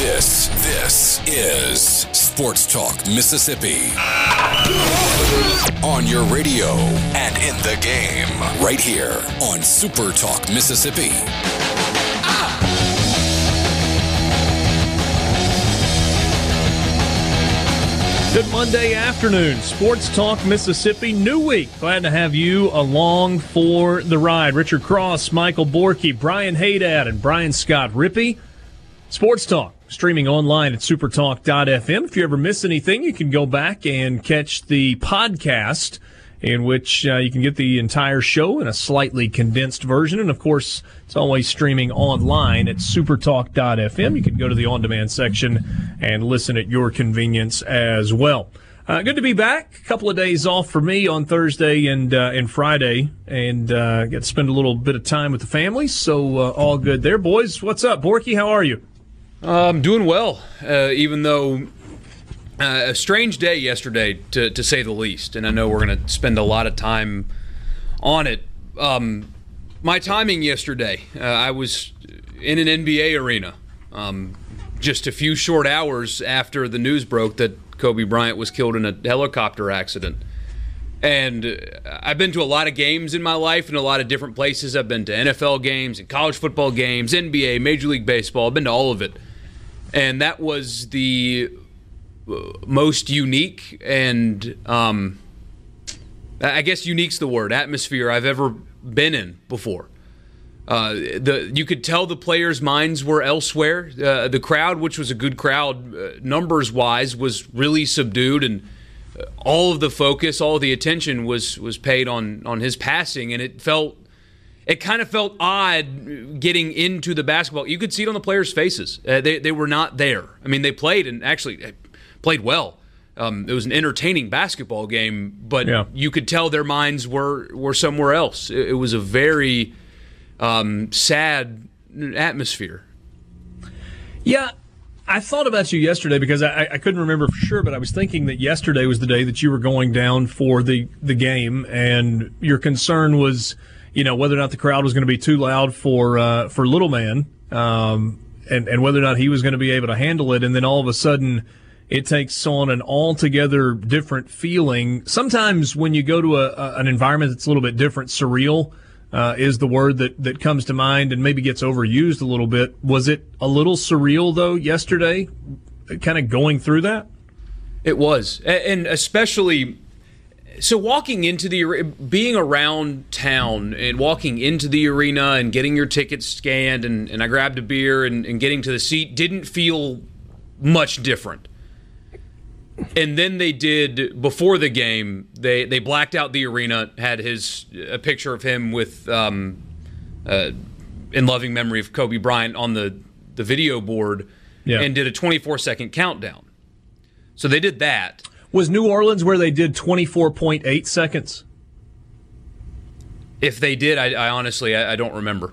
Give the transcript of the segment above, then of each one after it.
This, this is Sports Talk Mississippi. On your radio and in the game, right here on Super Talk Mississippi. Good Monday afternoon, Sports Talk Mississippi, new week. Glad to have you along for the ride. Richard Cross, Michael Borky, Brian Hadad, and Brian Scott Rippey. Sports Talk, streaming online at supertalk.fm. If you ever miss anything, you can go back and catch the podcast in which uh, you can get the entire show in a slightly condensed version. And of course, it's always streaming online at supertalk.fm. You can go to the on demand section and listen at your convenience as well. Uh, good to be back. A couple of days off for me on Thursday and uh, and Friday, and uh, get to spend a little bit of time with the family. So uh, all good there, boys. What's up, Borky? How are you? I'm doing well, uh, even though uh, a strange day yesterday, to, to say the least. And I know we're going to spend a lot of time on it. Um, my timing yesterday, uh, I was in an NBA arena um, just a few short hours after the news broke that Kobe Bryant was killed in a helicopter accident. And uh, I've been to a lot of games in my life in a lot of different places. I've been to NFL games and college football games, NBA, Major League Baseball. I've been to all of it. And that was the most unique and um, I guess unique's the word atmosphere I've ever been in before. Uh, the you could tell the players' minds were elsewhere. Uh, the crowd, which was a good crowd uh, numbers wise, was really subdued, and uh, all of the focus, all of the attention was was paid on on his passing, and it felt. It kind of felt odd getting into the basketball. You could see it on the players' faces. Uh, they, they were not there. I mean, they played and actually played well. Um, it was an entertaining basketball game, but yeah. you could tell their minds were were somewhere else. It, it was a very um, sad atmosphere. Yeah, I thought about you yesterday because I, I, couldn't remember for sure, but I was thinking that yesterday was the day that you were going down for the, the game, and your concern was, you know, whether or not the crowd was going to be too loud for uh, for little man, um, and and whether or not he was going to be able to handle it, and then all of a sudden it takes on an altogether different feeling. Sometimes when you go to a, a, an environment that's a little bit different, surreal uh, is the word that, that comes to mind and maybe gets overused a little bit. Was it a little surreal though yesterday, kind of going through that? It was, and especially so walking into the being around town and walking into the arena and getting your tickets scanned and, and I grabbed a beer and, and getting to the seat didn't feel much different and then they did before the game. They they blacked out the arena, had his a picture of him with um, uh, in loving memory of Kobe Bryant on the the video board, yeah. and did a 24 second countdown. So they did that. Was New Orleans where they did 24.8 seconds? If they did, I, I honestly I, I, don't remember.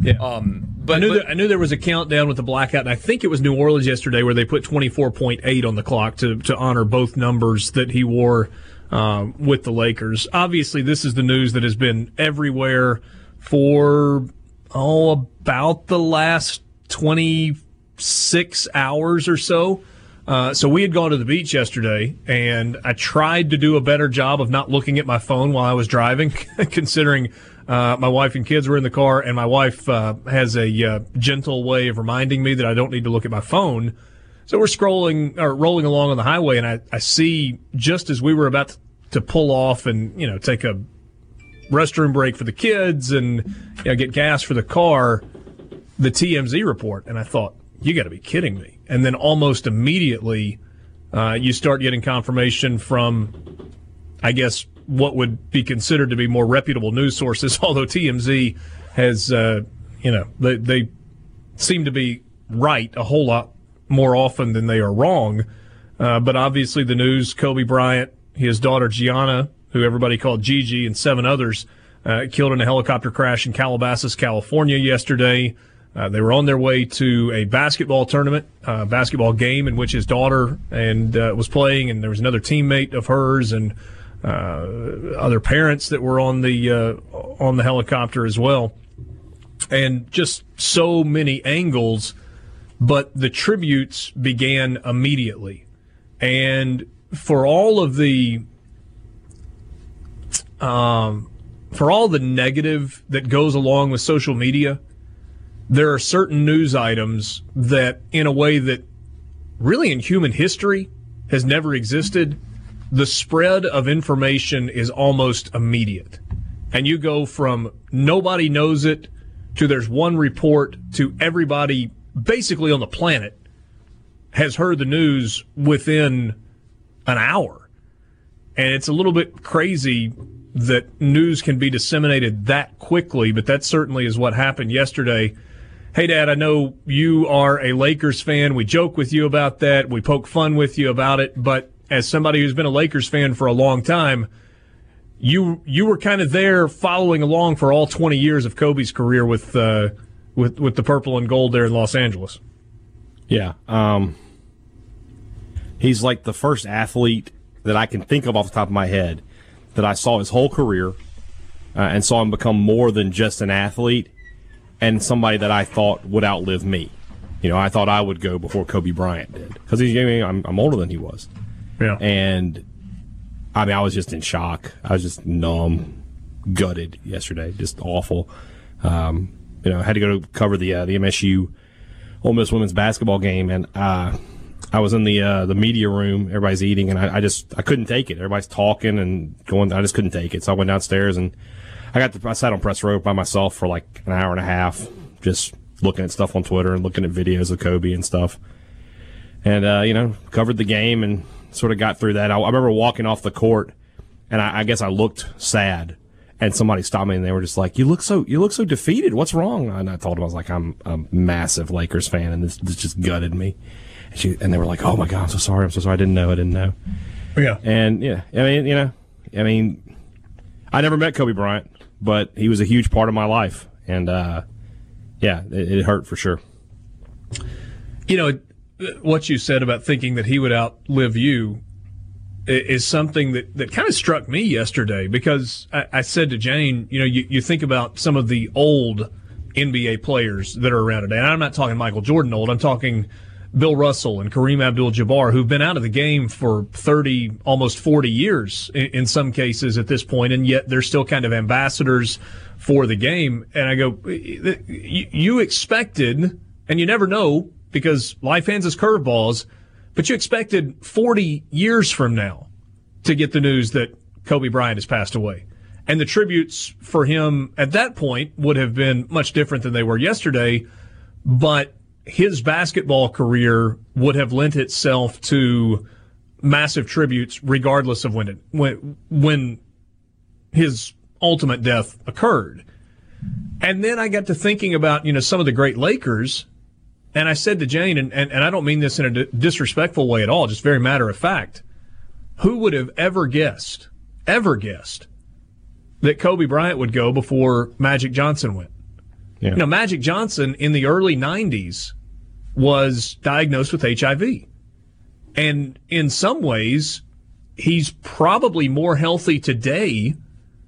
Yeah. Um, but, I knew, but, there, I knew there was a countdown with the blackout, and I think it was New Orleans yesterday where they put 24.8 on the clock to, to honor both numbers that he wore uh, with the Lakers. Obviously, this is the news that has been everywhere for, oh, about the last 26 hours or so. Uh, so we had gone to the beach yesterday, and I tried to do a better job of not looking at my phone while I was driving, considering uh, my wife and kids were in the car, and my wife uh, has a uh, gentle way of reminding me that I don't need to look at my phone. So we're scrolling or rolling along on the highway, and I, I see just as we were about to pull off and you know take a restroom break for the kids and you know, get gas for the car, the TMZ report, and I thought, you got to be kidding me! And then almost immediately, uh, you start getting confirmation from, I guess, what would be considered to be more reputable news sources, although TMZ has, uh, you know, they, they seem to be right a whole lot more often than they are wrong. Uh, but obviously, the news Kobe Bryant, his daughter Gianna, who everybody called Gigi, and seven others uh, killed in a helicopter crash in Calabasas, California yesterday. Uh, they were on their way to a basketball tournament, uh, basketball game in which his daughter and uh, was playing, and there was another teammate of hers and uh, other parents that were on the uh, on the helicopter as well, and just so many angles. But the tributes began immediately, and for all of the um, for all the negative that goes along with social media, there are certain news items that, in a way that really in human history has never existed, the spread of information is almost immediate. And you go from nobody knows it to there's one report to everybody basically on the planet has heard the news within an hour. And it's a little bit crazy that news can be disseminated that quickly, but that certainly is what happened yesterday. Hey, Dad, I know you are a Lakers fan. We joke with you about that. We poke fun with you about it. But as somebody who's been a Lakers fan for a long time, you you were kind of there following along for all 20 years of Kobe's career with uh, with with the purple and gold there in Los Angeles. Yeah, um, he's like the first athlete that I can think of off the top of my head that I saw his whole career uh, and saw him become more than just an athlete and somebody that I thought would outlive me. You know, I thought I would go before Kobe Bryant did because he's I'm, I'm older than he was. Yeah. And I mean, I was just in shock. I was just numb, gutted yesterday, just awful. Um, you know, I had to go to cover the uh, the MSU Ole Miss women's basketball game, and uh, I was in the uh, the media room. Everybody's eating, and I, I, just I couldn't take it. Everybody's talking and going. I just couldn't take it. So I went downstairs and I got the, I sat on press row by myself for like an hour and a half, just looking at stuff on Twitter and looking at videos of Kobe and stuff. And uh, you know, covered the game and sort of got through that. I, I remember walking off the court, and I, I guess I looked sad and somebody stopped me and they were just like, "You look so you look so defeated. What's wrong?" And I told them I was like, "I'm a massive Lakers fan, and this, this just gutted me." And, she, and they were like, "Oh my god, I'm so sorry. I'm so sorry. I didn't know. I didn't know." Yeah. And yeah, I mean, you know, I mean, I never met Kobe Bryant, but he was a huge part of my life, and uh, yeah, it, it hurt for sure. You know what you said about thinking that he would outlive you is something that, that kind of struck me yesterday because I, I, said to Jane, you know, you, you think about some of the old NBA players that are around today. And I'm not talking Michael Jordan old. I'm talking Bill Russell and Kareem Abdul-Jabbar, who've been out of the game for 30, almost 40 years in, in, some cases at this point, and yet they're still kind of ambassadors for the game. And I go, you expected, and you never know because life hands us curveballs, but you expected 40 years from now to get the news that Kobe Bryant has passed away. And the tributes for him at that point would have been much different than they were yesterday, but his basketball career would have lent itself to massive tributes regardless of when it when when his ultimate death occurred. And then I got to thinking about, you know, some of the great Lakers. And I said to Jane, and, and, and I don't mean this in a disrespectful way at all, just very matter of fact. Who would have ever guessed, ever guessed, that Kobe Bryant would go before Magic Johnson went? Yeah. You know, Magic Johnson in the early 90s was diagnosed with HIV. And in some ways, he's probably more healthy today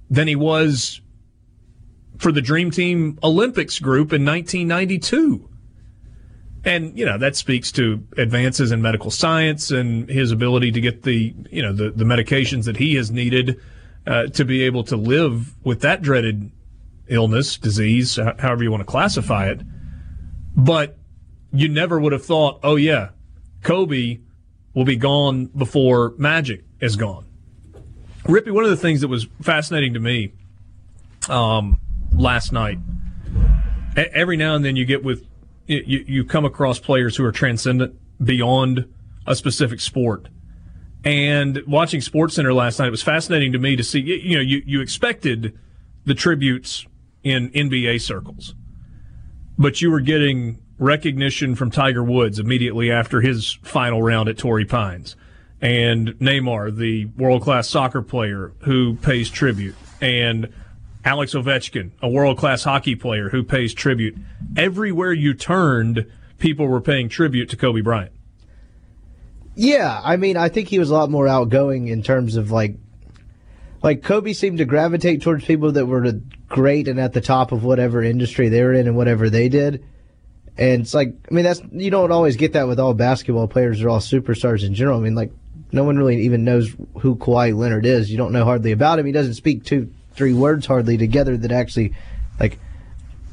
than he was for the Dream Team Olympics group in 1992. And, you know, that speaks to advances in medical science and his ability to get the, you know, the, the medications that he has needed uh, to be able to live with that dreaded illness, disease, however you want to classify it. But you never would have thought, oh, yeah, Kobe will be gone before Magic is gone. Rippey, one of the things that was fascinating to me um, last night, every now and then you get with, you, you come across players who are transcendent beyond a specific sport. And watching Sports Center last night, it was fascinating to me to see, you know, you, you expected the tributes in NBA circles. But you were getting recognition from Tiger Woods immediately after his final round at Torrey Pines. and Neymar, the world class soccer player who pays tribute, and Alex Ovechkin, a world class hockey player who pays tribute. Everywhere you turned, people were paying tribute to Kobe Bryant. Yeah, I mean, I think he was a lot more outgoing in terms of like, like Kobe seemed to gravitate towards people that were great and at the top of whatever industry they were in and whatever they did. And it's like, I mean, that's you don't always get that with all basketball players or all superstars in general. I mean, like, no one really even knows who Kawhi Leonard is. You don't know hardly about him. He doesn't speak two, three words hardly together that actually, like,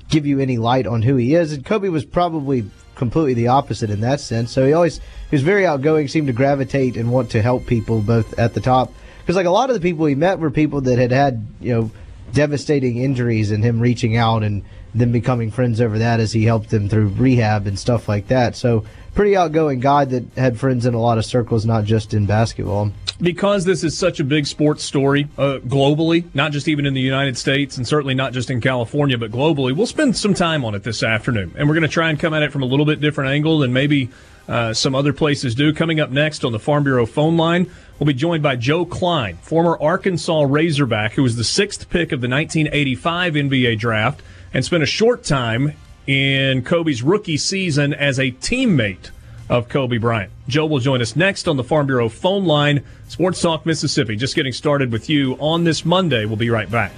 give you any light on who he is. And Kobe was probably completely the opposite in that sense. So he always he was very outgoing, seemed to gravitate and want to help people both at the top. Because like a lot of the people he met were people that had had you know devastating injuries, and him reaching out and them becoming friends over that as he helped them through rehab and stuff like that. So pretty outgoing guy that had friends in a lot of circles, not just in basketball. Because this is such a big sports story uh, globally, not just even in the United States and certainly not just in California, but globally, we'll spend some time on it this afternoon. And we're going to try and come at it from a little bit different angle than maybe uh, some other places do. Coming up next on the Farm Bureau phone line, we'll be joined by Joe Kleine, former Arkansas Razorback, who was the sixth pick of the 1985 NBA draft and spent a short time in Kobe's rookie season as a teammate of Kobe Bryant. Joe will join us next on the Farm Bureau phone line. Sports Talk Mississippi. Just getting started with you on this Monday. We'll be right back.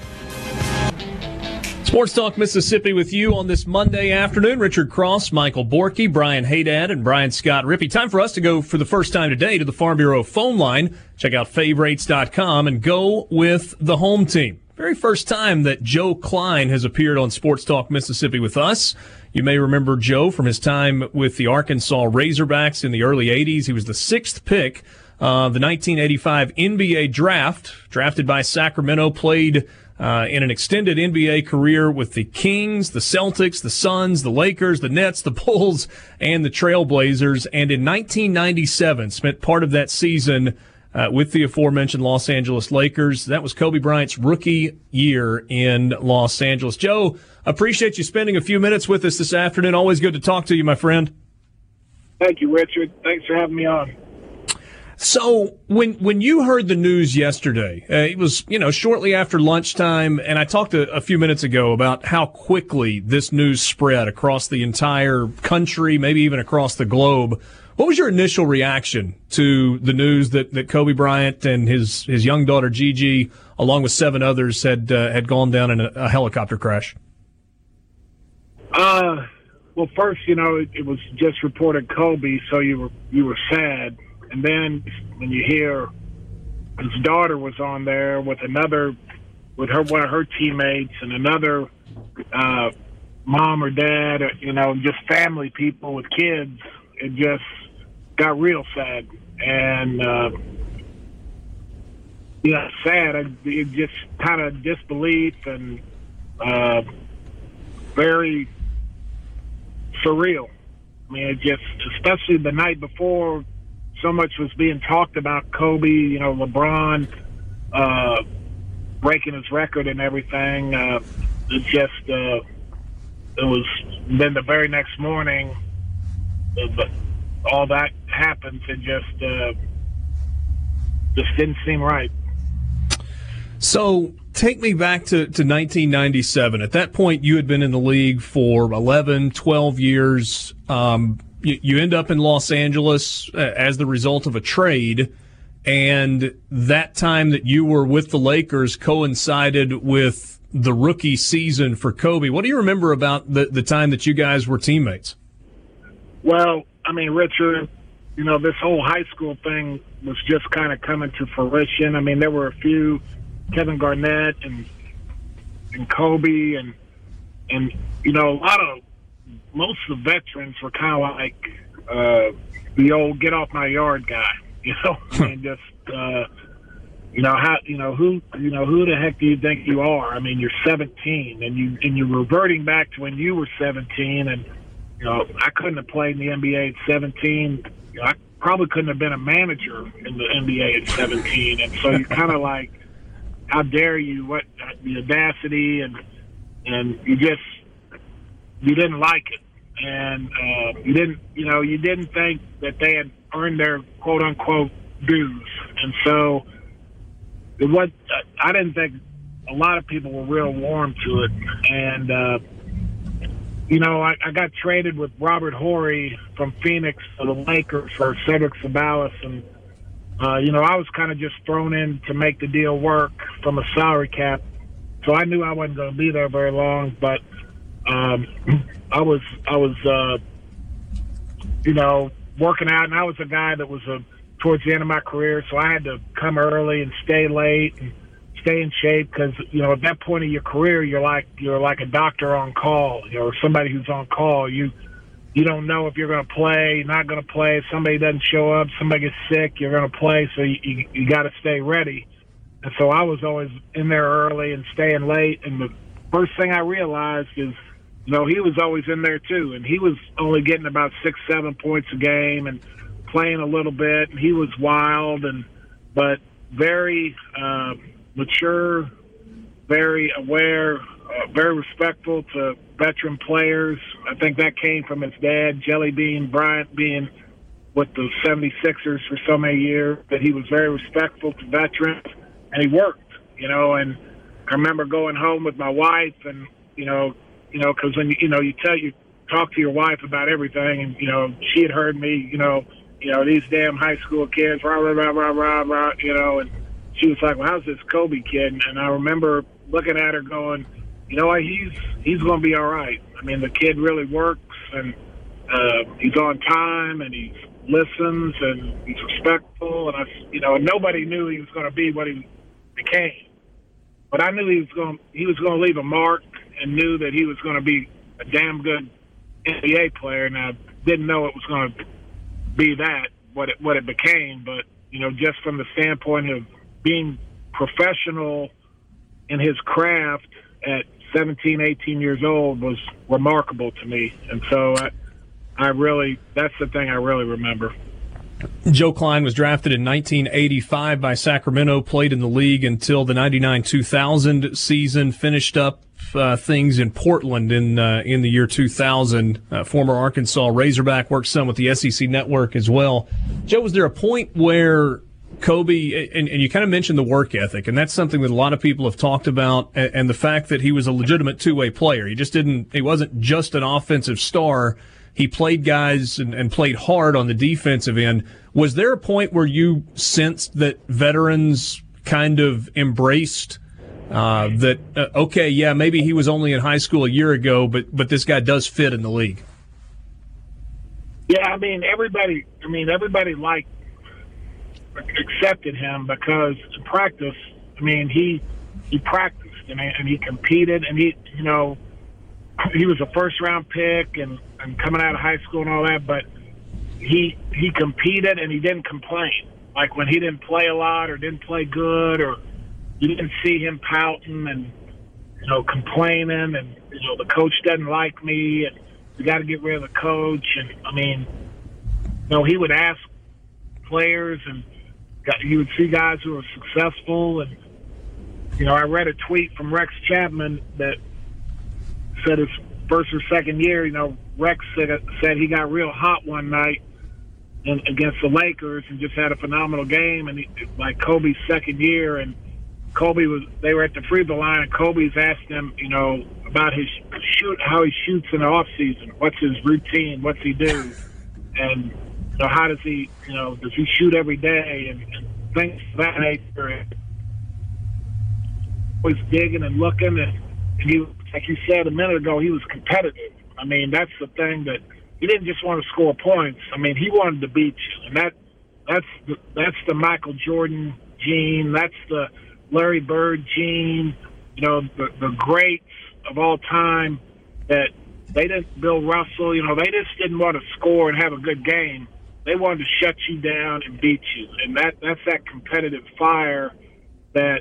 Sports Talk Mississippi with you on this Monday afternoon. Richard Cross, Michael Borky, Brian Hadad, and Brian Scott Rippey. Time for us to go for the first time today to the Farm Bureau phone line. Check out favorites.com and go with the home team. Very first time that Joe Kleine has appeared on Sports Talk Mississippi with us. You may remember Joe from his time with the Arkansas Razorbacks in the early 80s. He was the sixth pick of the 1985 NBA draft, drafted by Sacramento, played uh, in an extended NBA career with the Kings, the Celtics, the Suns, the Lakers, the Nets, the Bulls, and the Trailblazers. And in 1997, spent part of that season uh, with the aforementioned Los Angeles Lakers. That was Kobe Bryant's rookie year in Los Angeles. Joe, appreciate you spending a few minutes with us this afternoon. Always good to talk to you, my friend. Thank you, Richard. Thanks for having me on. So when when you heard the news yesterday, uh, it was you know shortly after lunchtime, and I talked a, a, few minutes ago about how quickly this news spread across the entire country, maybe even across the globe. What was your initial reaction to the news that, that Kobe Bryant and his, his young daughter Gigi, along with seven others, had uh, had gone down in a, a, helicopter crash? Uh, well, first, you know, it, it, was just reported Kobe, so you were you were sad, and then when you hear his daughter was on there with another, with her one of her teammates and another uh, mom or dad, or, you know, just family people with kids, it just got real sad, and uh, yeah, sad. I, it just kind of disbelief and uh, very surreal. I mean, it just, especially the night before, so much was being talked about Kobe. You know, LeBron uh, breaking his record and everything. Uh, it just, uh, it was. Then the very next morning, the, all that happens, it just uh, just didn't seem right. So take me back to, to 1997. At that point, you had been in the league for 11, 12 years. Um, you, you, end up in Los Angeles uh, as the result of a trade. And that time that you were with the Lakers coincided with the rookie season for Kobe. What do you remember about the, the time that you guys were teammates? Well, I mean, Richard, you know, this whole high school thing was just kind of coming to fruition. I mean, there were a few Kevin Garnett and and Kobe and and you know a lot of most of the veterans were kind of like uh, the old get off my yard guy, you know, and just uh, you know how you know who you know who the heck do you think you are? I mean, you're 17 and you and you're reverting back to when you were 17 and you know, I couldn't have played in the NBA at 17. You know, I probably couldn't have been a manager in the NBA at 17. And so you're kind of like, how dare you? What the audacity and and you just you didn't like it, and uh, you didn't you know you didn't think that they had earned their quote unquote dues, and so it was. I didn't think a lot of people were real warm to it, and uh, you know I, I got traded with Robert Horry from Phoenix to the Lakers for Cedric Ceballos, and uh, you know I was kind of just thrown in to make the deal work from a salary cap, so I knew I wasn't going to be there very long, but um, I was I was uh, you know working out, and I was a guy that was a towards the end of my career, so I had to come early and stay late and stay in shape because you know at that point of your career you're like you're like a doctor on call, know, somebody who's on call. You you don't know if you're going to play, not going to play. If somebody doesn't show up, somebody gets sick, you're going to play, so you you, you got to stay ready. And so I was always in there early and staying late. And the first thing I realized is, you know, he was always in there too, and he was only getting about six, seven points a game, and playing a little bit. And he was wild and but very uh, mature, very aware, uh, very respectful to veteran players. I think that came from his dad, Jelly Bean Bryant, being with the 76ers for so many years. That he was very respectful to veterans, and he worked. You know, and I remember going home with my wife, and you know, you know, because when you, you know you tell you talk to your wife about everything, and you know, she had heard me, you know you know, these damn high school kids, rah, rah, rah, rah, rah, rah, you know, and she was like, well, how's this Kobe kid? And I remember looking at her going, you know what, he's, he's going to be all right. I mean, the kid really works and uh, he's on time and he listens and he's respectful. And I, you know, and nobody knew he was going to be what he became. But I knew he was going, he was going to leave a mark and knew that he was going to be a damn good NBA player. And I didn't know it was going to be that what it what it became. But you know, just from the standpoint of being professional in his craft at 17, 18 years old was remarkable to me, and so I, I really that's the thing I really remember. Joe Kleine was drafted in 1985 by Sacramento, played in the league until the 99 2000 season, finished up uh, things in Portland in uh, in the year 2000. Uh, former Arkansas Razorback worked some with the SEC network as well. Joe, was there a point where Kobe, and, and you kind of mentioned the work ethic, and that's something that a lot of people have talked about, and, and the fact that he was a legitimate two way player. He just didn't, he wasn't just an offensive star he played guys and, and, played hard on the defensive end. Was there a point where you sensed that veterans kind of embraced uh, that? Uh, okay, yeah, maybe he was only in high school a year ago, but but this guy does fit in the league. Yeah, I mean everybody. I mean everybody liked accepted him because in practice, I mean he he practiced and, and he competed and he you know he was a first round pick and, and coming out of high school and all that, but he he competed and he didn't complain. Like when he didn't play a lot or didn't play good or you didn't see him pouting and you know complaining and you know the coach doesn't like me and we got to get rid of the coach and I mean, you know he would ask players and you would see guys who were successful and you know I read a tweet from Rex Chapman that said his first or second year, you know, Rex said, said he got real hot one night in, against the Lakers and just had a phenomenal game. And he, like Kobe's second year, and Kobe was they were at the free throw line, and Kobe's asked him, you know, about his shoot, how he shoots in the off season. What's his routine? What's he do? And know, how does he, you know, does he shoot every day and, things of that nature? And was digging and looking, and, and he like you said a minute ago, he was competitive. I mean, that's the thing that he didn't just want to score points. I mean, he wanted to beat you, and that that's the, that's the Michael Jordan gene. That's the Larry Bird gene. You know, the the greats of all time. That they didn't. Bill Russell. You know, they just didn't want to score and have a good game. They wanted to shut you down and beat you, and that that's that competitive fire that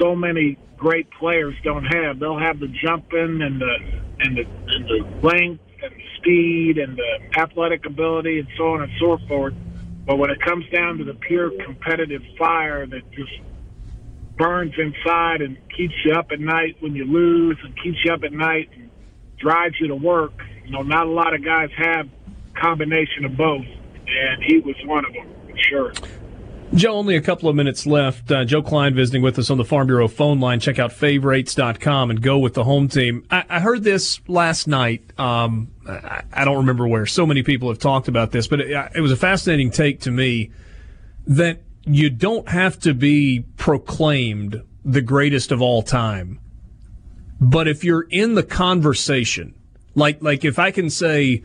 so many great players don't have. They'll have the jumping and the and the and the length and the speed and the athletic ability and so on and so forth. But when it comes down to the pure competitive fire that just burns inside and keeps you up at night when you lose and keeps you up at night and drives you to work, you know, not a lot of guys have combination of both, and he was one of them, sure. Joe, only a couple of minutes left. Uh, Joe Kleine visiting with us on the Farm Bureau phone line. Check out favorites.com and go with the home team. I, I heard this last night. Um, I, I, don't remember where. So many people have talked about this, but it, it was a fascinating take to me that you don't have to be proclaimed the greatest of all time. But if you're in the conversation, like, like if I can say,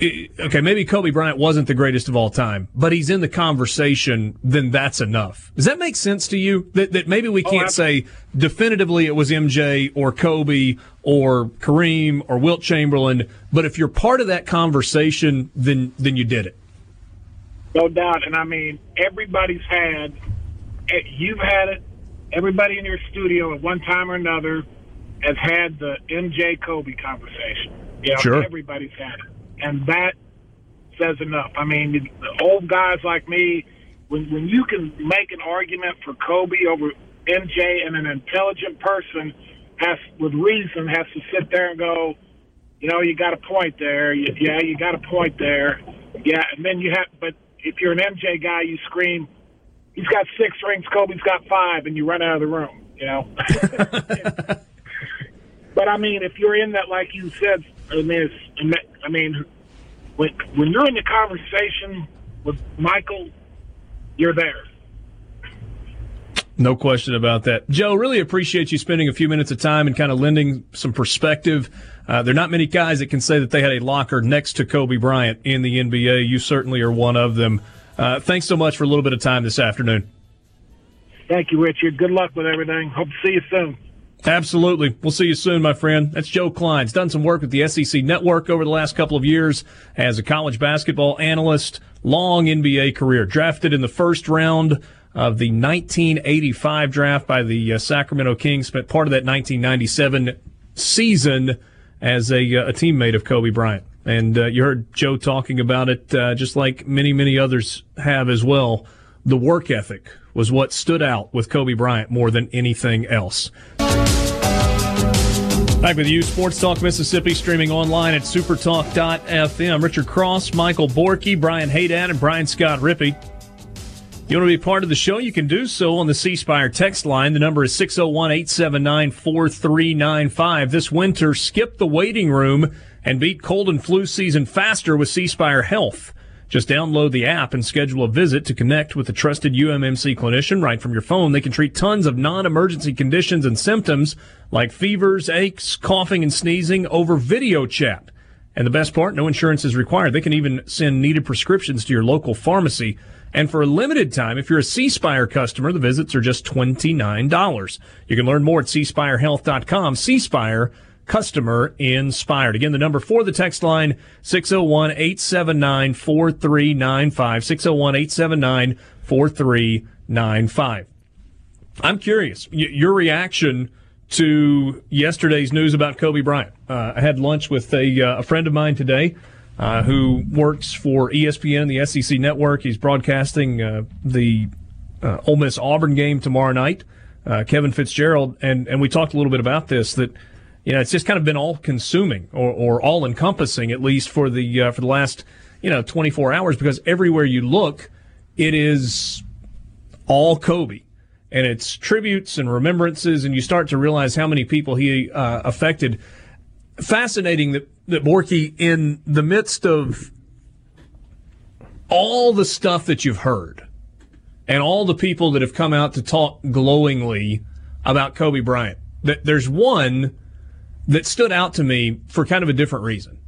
okay, maybe Kobe Bryant wasn't the greatest of all time, but he's in the conversation, then that's enough. Does that make sense to you? That, that maybe we oh, can't oh, say definitively it was MJ or Kobe or Kareem or Wilt Chamberlain, but if you're part of that conversation, then then you did it. No doubt, and I mean everybody's had, eh, you've had it. Everybody in your studio at one time or another has had the MJ Kobe conversation. You know, sure. everybody's had it and that says enough. I mean, the old guys like me, when when you can make an argument for Kobe over MJ, and an intelligent person has, with reason, has to sit there and go, you know, you got a point there. You, yeah, you got a point there. Yeah, and then you have, but if you're an MJ guy, you scream, he's got six rings, Kobe's got five, and you run out of the room. You know. but I mean, if you're in that, like you said, I mean, I mean, when when you're in the conversation with Michael, you're there. No question about that. Joe, really appreciate you spending a few minutes of time and kind of lending some perspective. Uh, there are not many guys that can say that they had a locker next to Kobe Bryant in the NBA. You certainly are one of them. Uh, thanks so much for a little bit of time this afternoon. Thank you, Richard. Good luck with everything. Hope to see you soon. Absolutely. We'll see you soon, my friend. That's Joe Kleine. He's done some work with the SEC Network over the last couple of years as a college basketball analyst. Long NBA career. Drafted in the first round of the 1985 draft by the uh, Sacramento Kings. Spent part of that 1997 season as a, uh, a teammate of Kobe Bryant. And uh, you heard Joe talking about it, uh, just like many, many others have as well. The work ethic was what stood out with Kobe Bryant more than anything else. Back with you, Sports Talk Mississippi, streaming online at supertalk.fm. Richard Cross, Michael Borky, Brian Hadad, and Brian Scott Rippey. You want to be part of the show? You can do so on the C Spire text line. The number is 601 879 4395. This winter, skip the waiting room and beat cold and flu season faster with C Spire Health. Just download the app and schedule a visit to connect with a trusted UMMC clinician right from your phone. They can treat tons of non-emergency conditions and symptoms like fevers, aches, coughing, and sneezing over video chat. And the best part, no insurance is required. They can even send needed prescriptions to your local pharmacy. And for a limited time, if you're a Spire customer, the visits are just $29. You can learn more at cspirehealth.com. C Spire customer inspired. Again, the number for the text line 601 879 4395. 601 879 4395. I'm curious, your reaction to yesterday's news about Kobe Bryant. Uh, I had lunch with a, uh, a friend of mine today uh, who works for ESPN the SEC network. He's broadcasting uh, the uh, Ole Miss Auburn game tomorrow night. Uh, Kevin Fitzgerald, and, and we talked a little bit about this that you know, it's just kind of been all consuming or, or all encompassing, at least for the uh, for the last you know 24 hours, because everywhere you look, it is all Kobe, and it's tributes and remembrances, and you start to realize how many people he uh, affected. Fascinating that that Borky, in the midst of all the stuff that you've heard, and all the people that have come out to talk glowingly about Kobe Bryant, that there's one that stood out to me for kind of a different reason.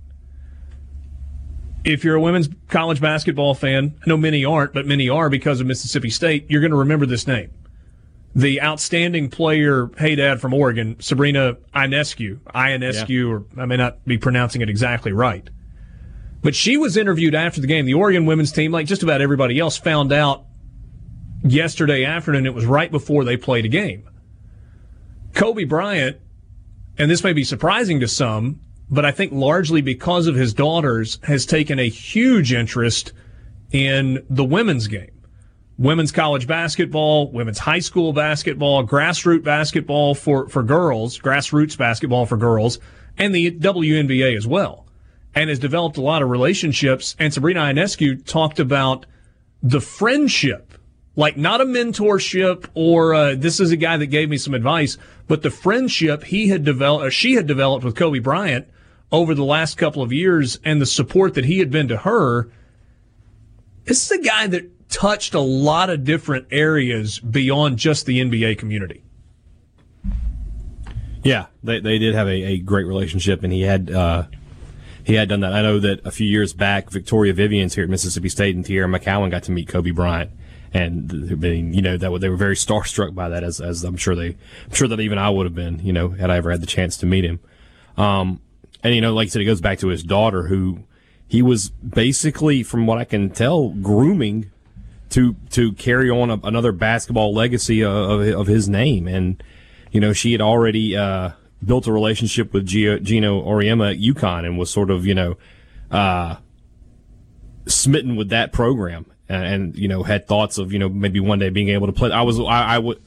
If you're a women's college basketball fan, I know many aren't, but many are because of Mississippi State, you're going to remember this name. The outstanding player, hey dad from Oregon, Sabrina Ionescu, Ionescu, yeah. or I may not be pronouncing it exactly right. But she was interviewed after the game. The Oregon women's team, like just about everybody else, found out yesterday afternoon. It was right before they played a game. Kobe Bryant and this may be surprising to some, but I think largely because of his daughters, has taken a huge interest in the women's game. Women's college basketball, women's high school basketball, grassroots basketball for, for girls, grassroots basketball for girls, and the WNBA as well. And has developed a lot of relationships. And Sabrina Ionescu talked about the friendship Like not a mentorship or uh, this is a guy that gave me some advice, but the friendship he had developed, she had developed with Kobe Bryant over the last couple of years, and the support that he had been to her. This is a guy that touched a lot of different areas beyond just the NBA community. Yeah, they they did have a, a great relationship, and he had uh, he had done that. I know that a few years back, Victoria Vivians here at Mississippi State and Teaira McCowan got to meet Kobe Bryant, and being, you know that they were very starstruck by that, as as I'm sure they, I'm sure that even I would have been, you know, had I ever had the chance to meet him. Um, and you know, like I said, it goes back to his daughter, who he was basically, from what I can tell, grooming to to carry on a, another basketball legacy of, of, his name and you know, she had already uh, built a relationship with Gio, Geno Auriemma at UConn and was sort of, you know, uh, smitten with that program and, and, you know, had thoughts of, you know, maybe one day being able to play. I was, I, I would,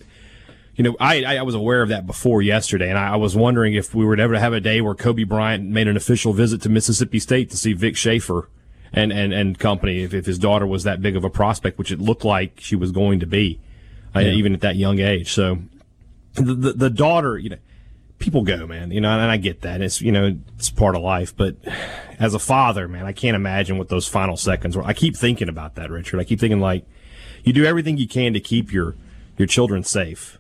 you know, I, I was aware of that before yesterday, and I, I was wondering if we were ever to have a day where Kobe Bryant made an official visit to Mississippi State to see Vic Schaefer and, and, and company, if, if his daughter was that big of a prospect, which it looked like she was going to be, uh, yeah. uh, even at that young age. So the, the, the daughter, you know, people go, man, you know, and I get that. It's, you know, it's part of life. But as a father, man, I can't imagine what those final seconds were. I keep thinking about that, Richard. I keep thinking like, you do everything you can to keep your, your children safe.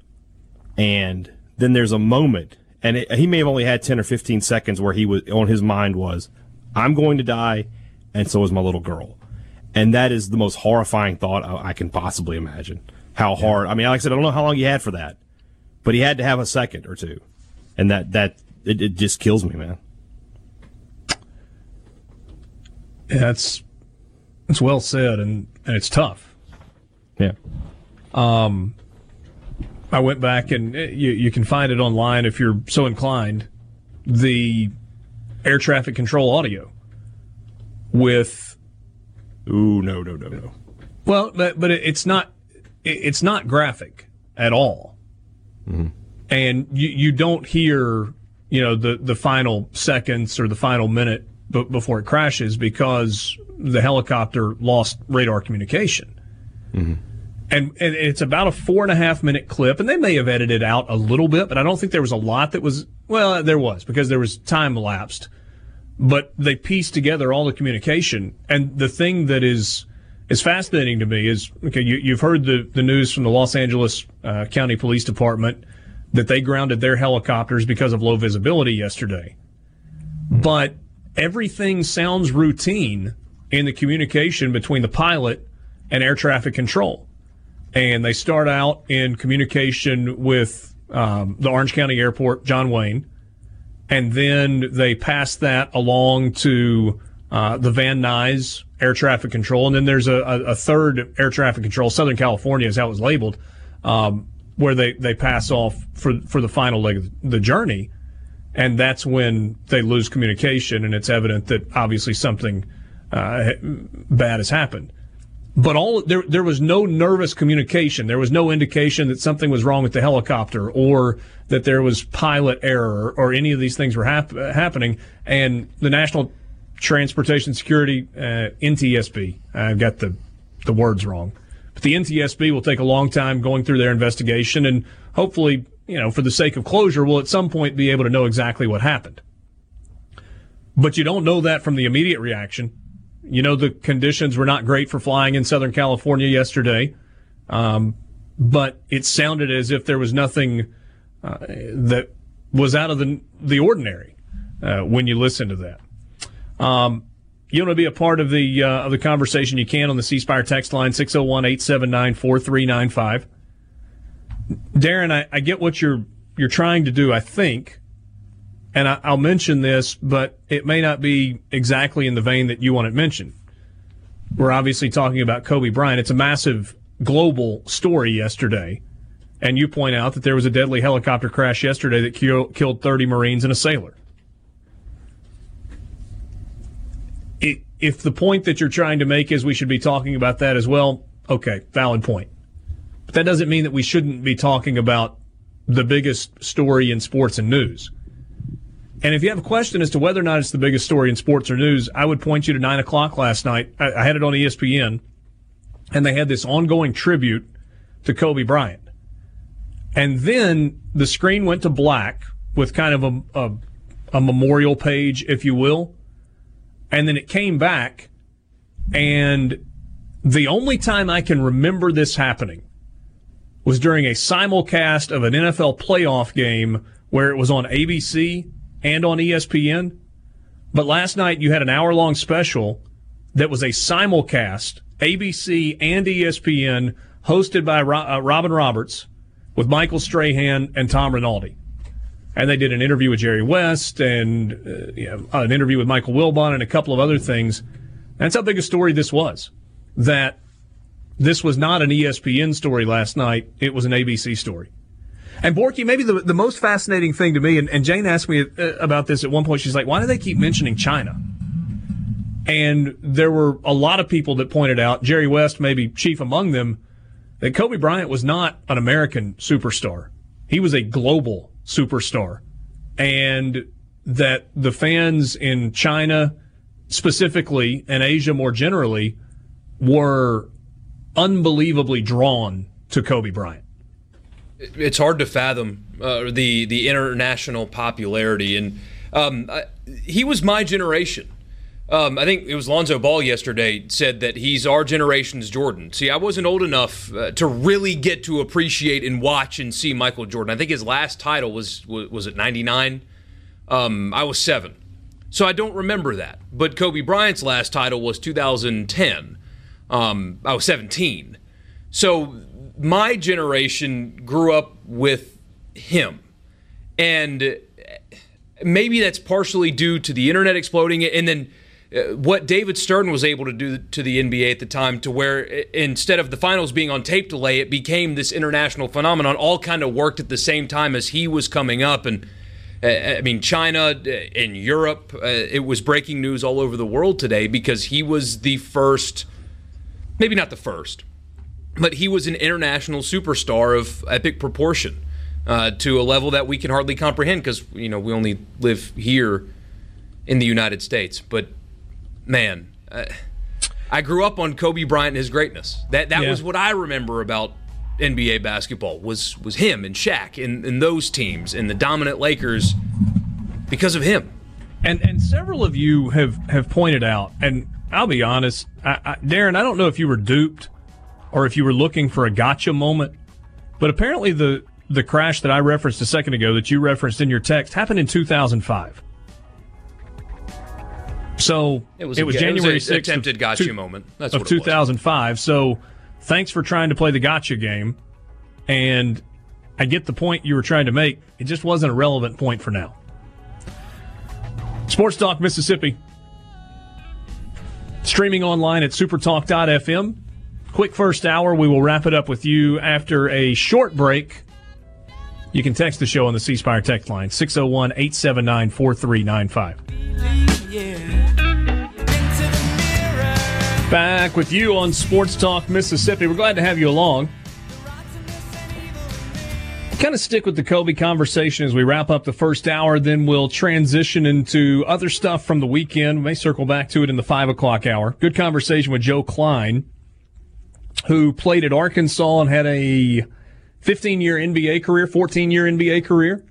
And then there's a moment, and it, he may have only had 10 or 15 seconds where he was, on his mind was, I'm going to die, and so is my little girl. And that is the most horrifying thought I, I can possibly imagine. How hard, I mean, like I said, I don't know how long he had for that but he had to have a second or two, and that that it, it just kills me, man. Yeah, that's it's well said, and and it's tough. Yeah. Um, I went back and eh, you you can find it online if you're so inclined. The air traffic control audio with. Ooh no no no no. Well, but but it's not it's not graphic at all. Mm-hmm. And you, you don't hear, you know, the, the final seconds or the final minute b- before it crashes because the helicopter lost radar communication. Mm-hmm. And, and it's about a four and a half minute clip, and they may have edited out a little bit, but I don't think there was a lot that was, well, there was because there was time elapsed. But they pieced together all the communication. And the thing that is, is fascinating to me is okay. You, have heard the, the news from the Los Angeles uh, County Police Department that they grounded their helicopters because of low visibility yesterday, but everything sounds routine in the communication between the pilot and air traffic control, and they start out in communication with um, the Orange County Airport, John Wayne, and then they pass that along to uh, the Van Nuys air traffic control, and then there's a, a, a, third air traffic control. Southern California is how it was labeled, um, where they, they pass off for for the final leg of the journey, and that's when they lose communication, and it's evident that obviously something uh, bad has happened. But all there there was no nervous communication. There was no indication that something was wrong with the helicopter or that there was pilot error or any of these things were hap- happening. And the National Transportation Security, uh, NTSB. I've got the, the words wrong. The NTSB will take a long time going through their investigation and hopefully, you know, for the sake of closure, will at some point be able to know exactly what happened. But you don't know that from the immediate reaction. You know, the conditions were not great for flying in Southern California yesterday. Um, but it sounded as if there was nothing uh, that was out of the, the ordinary uh, when you listen to that. Um, you want to be a part of the uh, of the conversation, you can on the C Spire text line 601 879 4395. Darren, I, I, get what you're you're trying to do, I think. And I, will mention this, but it may not be exactly in the vein that you want it mentioned. We're obviously talking about Kobe Bryant. It's a massive global story yesterday. And you point out that there was a deadly helicopter crash yesterday that killed 30 Marines and a sailor. If the point that you're trying to make is we should be talking about that as well, okay, valid point. But that doesn't mean that we shouldn't be talking about the biggest story in sports and news. And if you have a question as to whether or not it's the biggest story in sports or news, I would point you to nine o'clock last night. I, had it on ESPN, and they had this ongoing tribute to Kobe Bryant. And then the screen went to black with kind of a, a, a memorial page, if you will. And then it came back. And the only time I can remember this happening was during a simulcast of an NFL playoff game where it was on ABC and on ESPN. But last night you had an hour long special that was a simulcast, ABC and ESPN, hosted by uh, Robin Roberts with Michael Strahan and Tom Rinaldi. And they did an interview with Jerry West and uh, you know, an interview with Michael Wilbon and a couple of other things. That's how big a story this was. That this was not an ESPN story last night, it was an ABC story. And Borky, maybe the, the most fascinating thing to me, and, and Jane asked me uh, about this at one point, she's like, why do they keep mentioning China? And there were a lot of people that pointed out, Jerry West maybe chief among them, that Kobe Bryant was not an American superstar. He was a global superstar. And that the fans in China specifically and Asia more generally were unbelievably drawn to Kobe Bryant. It's hard to fathom uh, the the international popularity, and um, I, he was my generation. Um, I think it was Lonzo Ball yesterday said that he's our generation's Jordan. See, I wasn't old enough uh, to really get to appreciate and watch and see Michael Jordan. I think his last title was was, was it '99. Um, I was seven, so I don't remember that. But Kobe Bryant's last title was 2010. Um, I was 17, so my generation grew up with him, and maybe that's partially due to the internet exploding, and then uh, what David Stern was able to do to the NBA at the time, to where instead of the finals being on tape delay, it became this international phenomenon. All kind of worked at the same time as he was coming up, and uh, I mean China and uh, Europe. it was breaking news all over the world today because he was the first, maybe not the first, but he was an international superstar of epic proportion uh, to a level that we can hardly comprehend because you know we only live here in the United States, but man, uh, I grew up on Kobe Bryant and his greatness. That that yeah. was what I remember about NBA basketball was was him and Shaq and, and those teams and the dominant Lakers because of him. And and several of you have have pointed out, and I'll be honest, I, I, Darren, I don't know if you were duped or if you were looking for a gotcha moment, but apparently the the crash that I referenced a second ago that you referenced in your text happened in 2005. So it was, it was January it was 6th attempted gotcha two, moment That's of 2005. So thanks for trying to play the gotcha game. And I get the point you were trying to make. It just wasn't a relevant point for now. Sports Talk Mississippi. Streaming online at supertalk.fm. Quick first hour. We will wrap it up with you after a short break. You can text the show on the C Spire text line 601 879 4395. Back with you on Sports Talk Mississippi. We're glad to have you along. Kind of stick with the Kobe conversation as we wrap up the first hour, then we'll transition into other stuff from the weekend. We may circle back to it in the five o'clock hour. Good conversation with Joe Kleine, who played at Arkansas and had a 15 year NBA career, 14 year NBA career,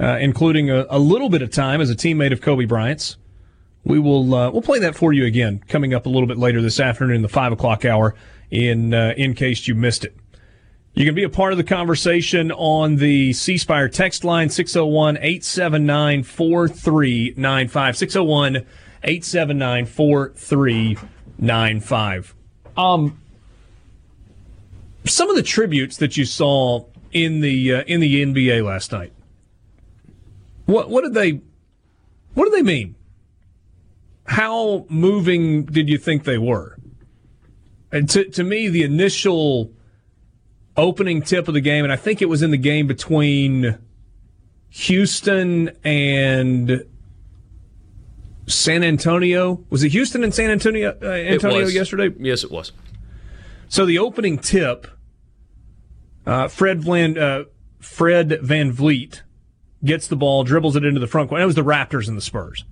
uh, including a, a little bit of time as a teammate of Kobe Bryant's. We will uh, we'll play that for you again coming up a little bit later this afternoon in the five o'clock hour. In uh, in case you missed it, you can be a part of the conversation on the C Spire text line 601 879 4395. 601 879 4395. Um, some of the tributes that you saw in the uh, in the NBA last night. What what did they what do they mean? How moving did you think they were? And to, to me, the initial opening tip of the game, and I think it was in the game between Houston and San Antonio. Was it Houston and San Antonio, uh, Antonio yesterday? Yes, it was. So the opening tip, uh, Fred Van uh, Fred VanVleet gets the ball, dribbles it into the front court. It was the Raptors and the Spurs.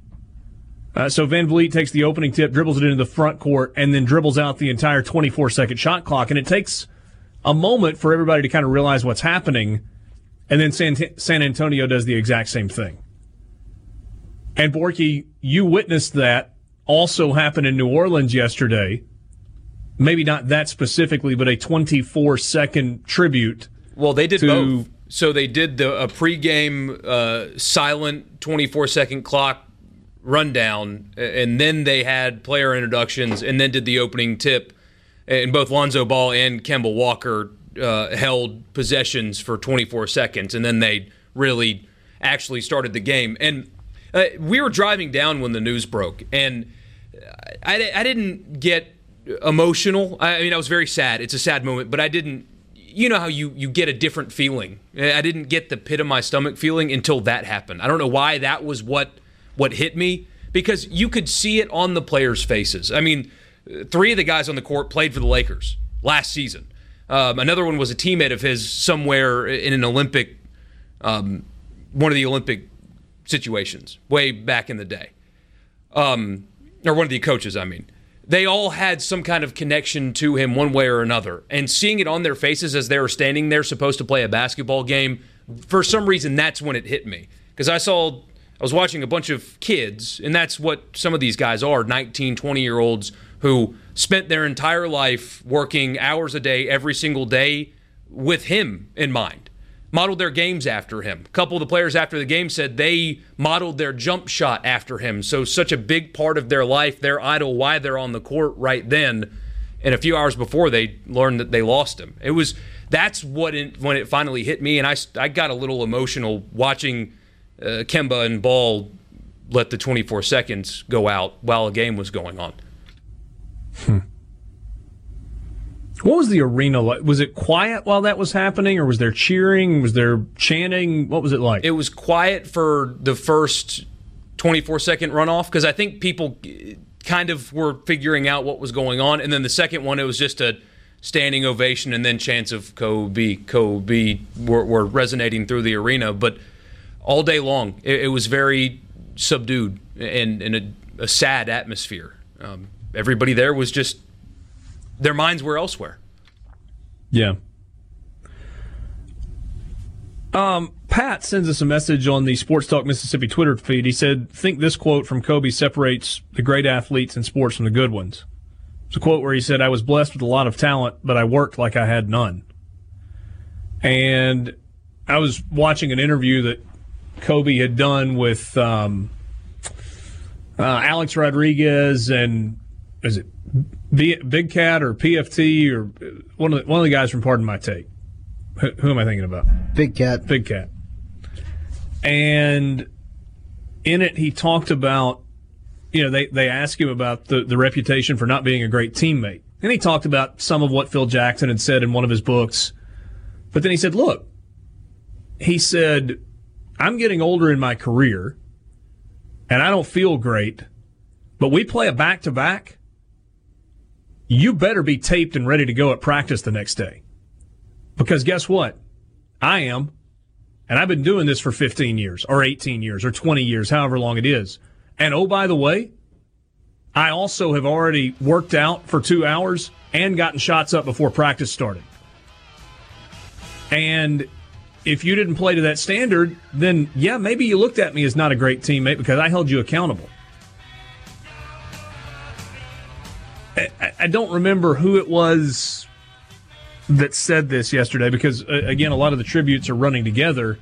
Uh, so VanVleet takes the opening tip, dribbles it into the front court, and then dribbles out the entire 24 second shot clock. And it takes a moment for everybody to kind of realize what's happening. And then San, San Antonio does the exact same thing. And Borky, you witnessed that also happen in New Orleans yesterday. Maybe not that specifically, but a 24 second tribute. Well, they did to, both. So they did the a pregame uh, silent 24 second clock rundown, and then they had player introductions, and then did the opening tip. And both Lonzo Ball and Kemba Walker uh, held possessions for 24 seconds, and then they really actually started the game. And uh, we were driving down when the news broke, and I, I didn't get emotional. I mean, I was very sad. It's a sad moment, but I didn't. You know how you you get a different feeling. I didn't get the pit of my stomach feeling until that happened. I don't know why that was what what hit me because you could see it on the players' faces. I mean, three of the guys on the court played for the Lakers last season. Um, another one was a teammate of his somewhere in an Olympic, um, one of the Olympic situations way back in the day, um, or one of the coaches. I mean, they all had some kind of connection to him one way or another, and seeing it on their faces as they were standing there, supposed to play a basketball game, for some reason, that's when it hit me because I saw I was watching a bunch of kids, and that's what some of these guys are 19, 20 year olds who spent their entire life working hours a day, every single day, with him in mind. Modeled their games after him. A couple of the players after the game said they modeled their jump shot after him. So, such a big part of their life, their idol, why they're on the court right then. And a few hours before, they learned that they lost him. It was that's what it, when it finally hit me, and I, I got a little emotional watching uh, Kemba and Ball let the 24 seconds go out while a game was going on. Hmm. What was the arena like? Was it quiet while that was happening, or was there cheering? Was there chanting? What was it like? It was quiet for the first 24 second runoff because I think people kind of were figuring out what was going on. And then the second one, it was just a standing ovation, and then chants of Kobe, Kobe were, were resonating through the arena. But all day long. It, it was very subdued and in a, a, sad atmosphere. Um, everybody there was just their minds were elsewhere. Yeah. Um, Pat sends us a message on the Sports Talk Mississippi Twitter feed. He said, "Think this quote from Kobe separates the great athletes in sports from the good ones." It's a quote where he said, "I was blessed with a lot of talent, but I worked like I had none." And I was watching an interview that Kobe had done with um, uh, Alex Rodriguez and is it B- Big Cat or PFT or one of the, one of the guys from Pardon My Take. Who, who am I thinking about? Big Cat. Big Cat. And in it, he talked about, you know, they, they asked him about the, the reputation for not being a great teammate. And he talked about some of what Phil Jackson had said in one of his books. But then he said, look, he said, I'm getting older in my career and I don't feel great, but we play a back to back. You better be taped and ready to go at practice the next day. Because guess what? I am. And I've been doing this for 15 years or 18 years or 20 years, however long it is. And oh, by the way, I also have already worked out for two hours and gotten shots up before practice started. And if you didn't play to that standard, then yeah, maybe you looked at me as not a great teammate because I held you accountable. I, don't remember who it was that said this yesterday because, uh, again, a lot of the tributes are running together.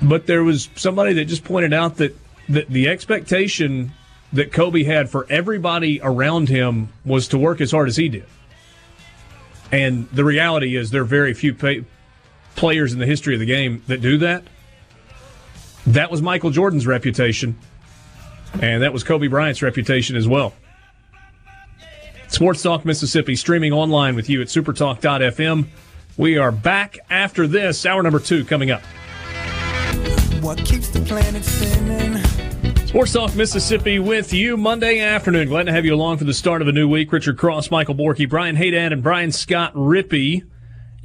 But there was somebody that just pointed out that, that the expectation that Kobe had for everybody around him was to work as hard as he did. And the reality is, there are very few pay, players in the history of the game that do that. That was Michael Jordan's reputation, and that was Kobe Bryant's reputation as well. Sports Talk Mississippi streaming online with you at supertalk.fm. We are back after this, hour number two coming up. What keeps the planet spinning? Sports Talk Mississippi with you Monday afternoon. Glad to have you along for the start of a new week. Richard Cross, Michael Borky, Brian Hadad, and Brian Scott Rippey.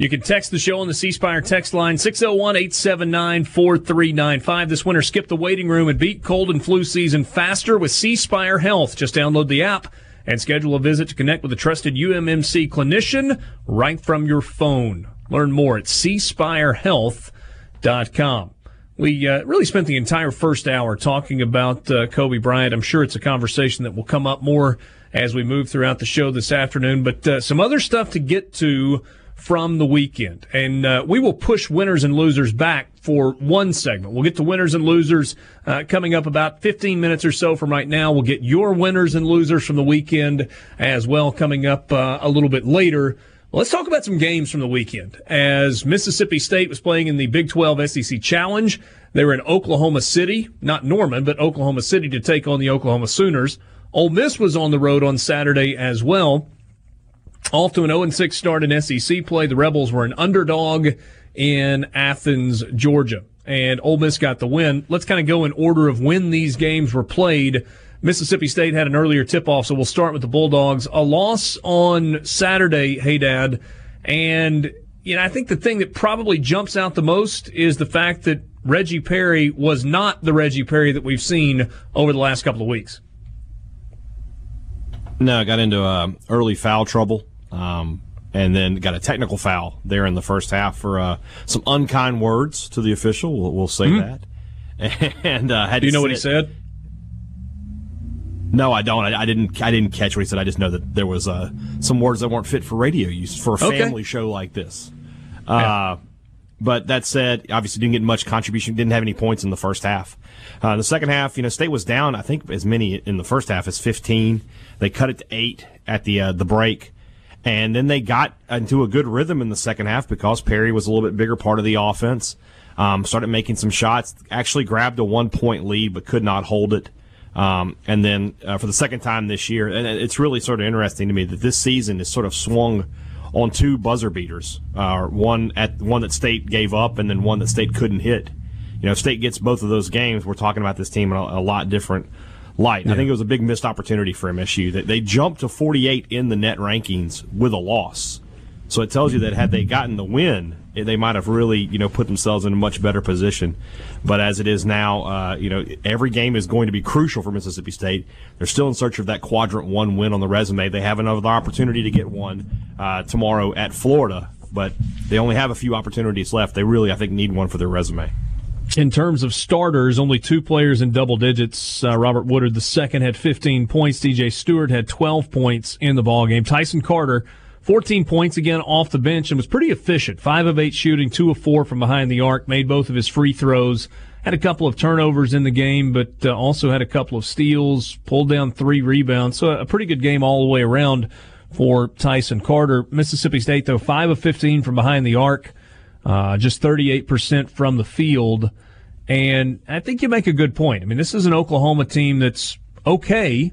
You can text the show on the C Spire text line 601 879 4395. This winter, skip the waiting room and beat cold and flu season faster with C Spire Health. Just download the app and schedule a visit to connect with a trusted UMMC clinician right from your phone. Learn more at cspirehealth.com. We uh, really spent the entire first hour talking about uh, Kobe Bryant. I'm sure it's a conversation that will come up more as we move throughout the show this afternoon, but uh, some other stuff to get to from the weekend. And uh, we will push winners and losers back for one segment. We'll get to winners and losers uh, coming up about 15 minutes or so from right now. We'll get your winners and losers from the weekend as well coming up uh, a little bit later. Let's talk about some games from the weekend. As Mississippi State was playing in the Big 12 SEC Challenge, they were in Oklahoma City, not Norman, but Oklahoma City to take on the Oklahoma Sooners. Ole Miss was on the road on Saturday as well. Off to an 0 6 start in SEC play. The Rebels were an underdog in Athens, Georgia. And Ole Miss got the win. Let's kind of go in order of when these games were played. Mississippi State had an earlier tip off, so we'll start with the Bulldogs. A loss on Saturday, Hadad. And, you know, I think the thing that probably jumps out the most is the fact that Reggie Perry was not the Reggie Perry that we've seen over the last couple of weeks. No, I got into uh, early foul trouble. Um, and then got a technical foul there in the first half for uh, some unkind words to the official. We'll, we'll say mm-hmm. that. And uh, had do you know what he said? No, I don't. I, I, didn't. I didn't catch what he said. I just know that there was uh, some words that weren't fit for radio use for a family okay. show like this. Yeah. Uh, but that said, obviously didn't get much contribution. Didn't have any points in the first half. Uh, the second half, you know, State was down. I think as many in the first half as 15. They cut it to eight at the uh, the break. And then they got into a good rhythm in the second half because Perry was a little bit bigger part of the offense. Um, started making some shots, actually grabbed a one point lead, but could not hold it. Um, and then uh, for the second time this year, and it's really sort of interesting to me that this season is sort of swung on two buzzer beaters. Uh, one at one that State gave up, and then one that State couldn't hit. You know, State gets both of those games. We're talking about this team a, a lot different light. Yeah. I think it was a big missed opportunity for MSU. That they jumped to 48 in the net rankings with a loss. So it tells you that had they gotten the win, they might have really, you know, put themselves in a much better position. But as it is now, uh, you know, every game is going to be crucial for Mississippi State. They're still in search of that quadrant one win on the resume. They have another opportunity to get one uh, tomorrow at Florida, but they only have a few opportunities left. They really, I think, need one for their resume. In terms of starters, only two players in double digits. Uh, Robert Woodard, the second, had 15 points. DJ Stewart had 12 points in the ball game. Tyson Carter, 14 points again off the bench and was pretty efficient. Five of eight shooting, two of four from behind the arc. Made both of his free throws. Had a couple of turnovers in the game, but uh, also had a couple of steals. Pulled down three rebounds. So a pretty good game all the way around for Tyson Carter. Mississippi State though, five of 15 from behind the arc. Uh, just 38% from the field. And I think you make a good point. I mean, this is an Oklahoma team that's okay.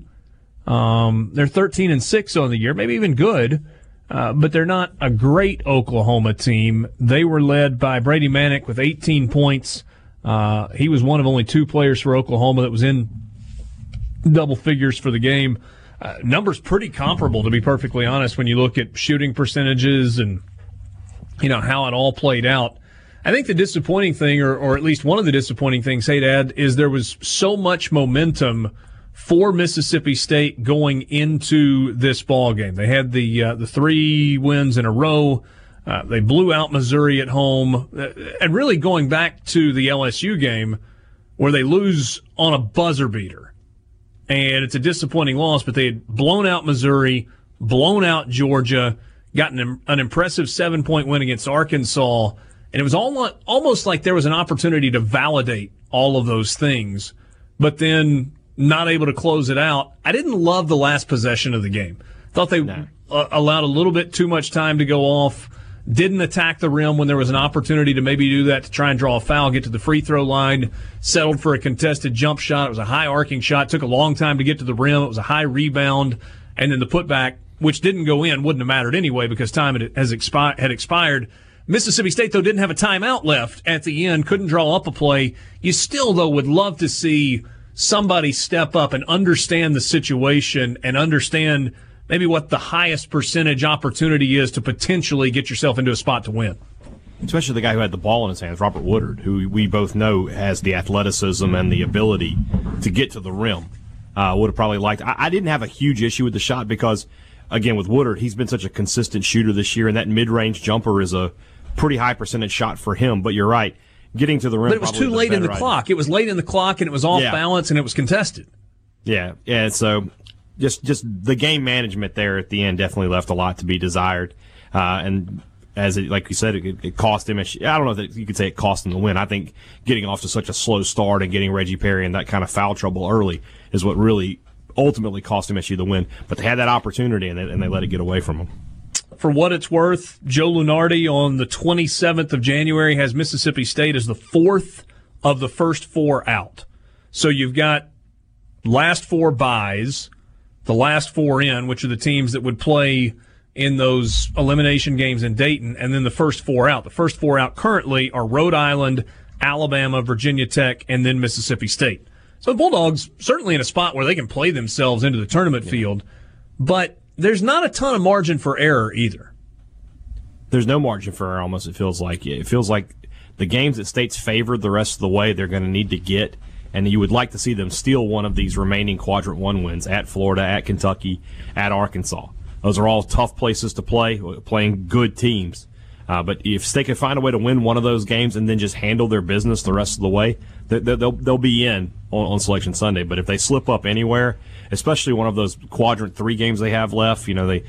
Um, they're 13 and 6 on the year, maybe even good, uh, but they're not a great Oklahoma team. They were led by Brady Manek with 18 points. Uh, he was one of only two players for Oklahoma that was in double figures for the game. Uh, numbers pretty comparable, to be perfectly honest, when you look at shooting percentages and you know how it all played out. I think the disappointing thing, or, or at least one of the disappointing things, Hadad, is there was so much momentum for Mississippi State going into this ball game. They had the uh, the three wins in a row. Uh, they blew out Missouri at home, uh, and really going back to the LSU game where they lose on a buzzer beater, and it's a disappointing loss. But they had blown out Missouri, blown out Georgia, gotten an, an impressive seven point win against Arkansas and it was all, almost like there was an opportunity to validate all of those things, but then not able to close it out. I didn't love the last possession of the game. Thought they no. uh, allowed a little bit too much time to go off. Didn't attack the rim when there was an opportunity to maybe do that to try and draw a foul, get to the free throw line. Settled for a contested jump shot. It was a high arcing shot. Took a long time to get to the rim. It was a high rebound, and then the putback, which didn't go in, wouldn't have mattered anyway because time had, has expi- had expired Mississippi State, though, didn't have a timeout left at the end, couldn't draw up a play. You still, though, would love to see somebody step up and understand the situation and understand maybe what the highest percentage opportunity is to potentially get yourself into a spot to win. Especially the guy who had the ball in his hands, Robert Woodard, who we both know has the athleticism and the ability to get to the rim. Uh, would have probably liked. I, I didn't have a huge issue with the shot because, again, with Woodard, he's been such a consistent shooter this year, and that mid-range jumper is a pretty high percentage shot for him. But you're right, getting to the rim. But it was too late in the idea. clock. It was late in the clock, and it was off yeah. balance, and it was contested. Yeah, yeah. So just just the game management there at the end definitely left a lot to be desired. Uh, and as it, like you said, it, it cost him. I don't know that you could say it cost him the win. I think getting off to such a slow start and getting Reggie Perry in that kind of foul trouble early is what really ultimately cost MSU the win. But they had that opportunity and they, and they let it get away from them. For what it's worth, Joe Lunardi on the 27th of January has Mississippi State as the fourth of the first four out. So you've got last four buys, the last four in, which are the teams that would play in those elimination games in Dayton, and then the first four out. The first four out currently are Rhode Island, Alabama, Virginia Tech, and then Mississippi State. So the Bulldogs certainly in a spot where they can play themselves into the tournament yeah. field, but there's not a ton of margin for error either. There's no margin for error. Almost it feels like it feels like the games that states favored the rest of the way they're going to need to get, and you would like to see them steal one of these remaining quadrant one wins at Florida, at Kentucky, at Arkansas. Those are all tough places to play, playing good teams. Uh, but if they can find a way to win one of those games and then just handle their business the rest of the way, they'll they'll be in on, on Selection Sunday. But if they slip up anywhere, especially one of those quadrant three games they have left, you know they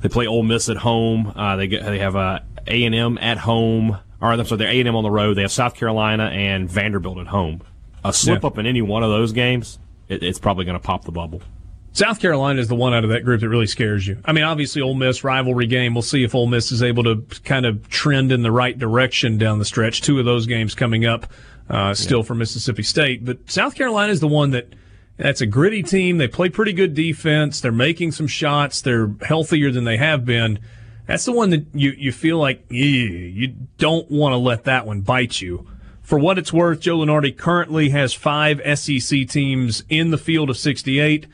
they play Ole Miss at home. Uh, they get, they have uh, A and M at home. Or I'm sorry, they're A and M on the road. They have South Carolina and Vanderbilt at home. A slip yeah. up in any one of those games, it, it's probably going to pop the bubble. South Carolina is the one out of that group that really scares you. I mean, obviously, Ole Miss rivalry game. We'll see if Ole Miss is able to kind of trend in the right direction down the stretch. Two of those games coming up uh, still yeah. for Mississippi State, but South Carolina is the one that that's a gritty team. They play pretty good defense. They're making some shots. They're healthier than they have been. That's the one that you you feel like you don't want to let that one bite you. For what it's worth, Joe Lunardi currently has five SEC teams in the field of 68.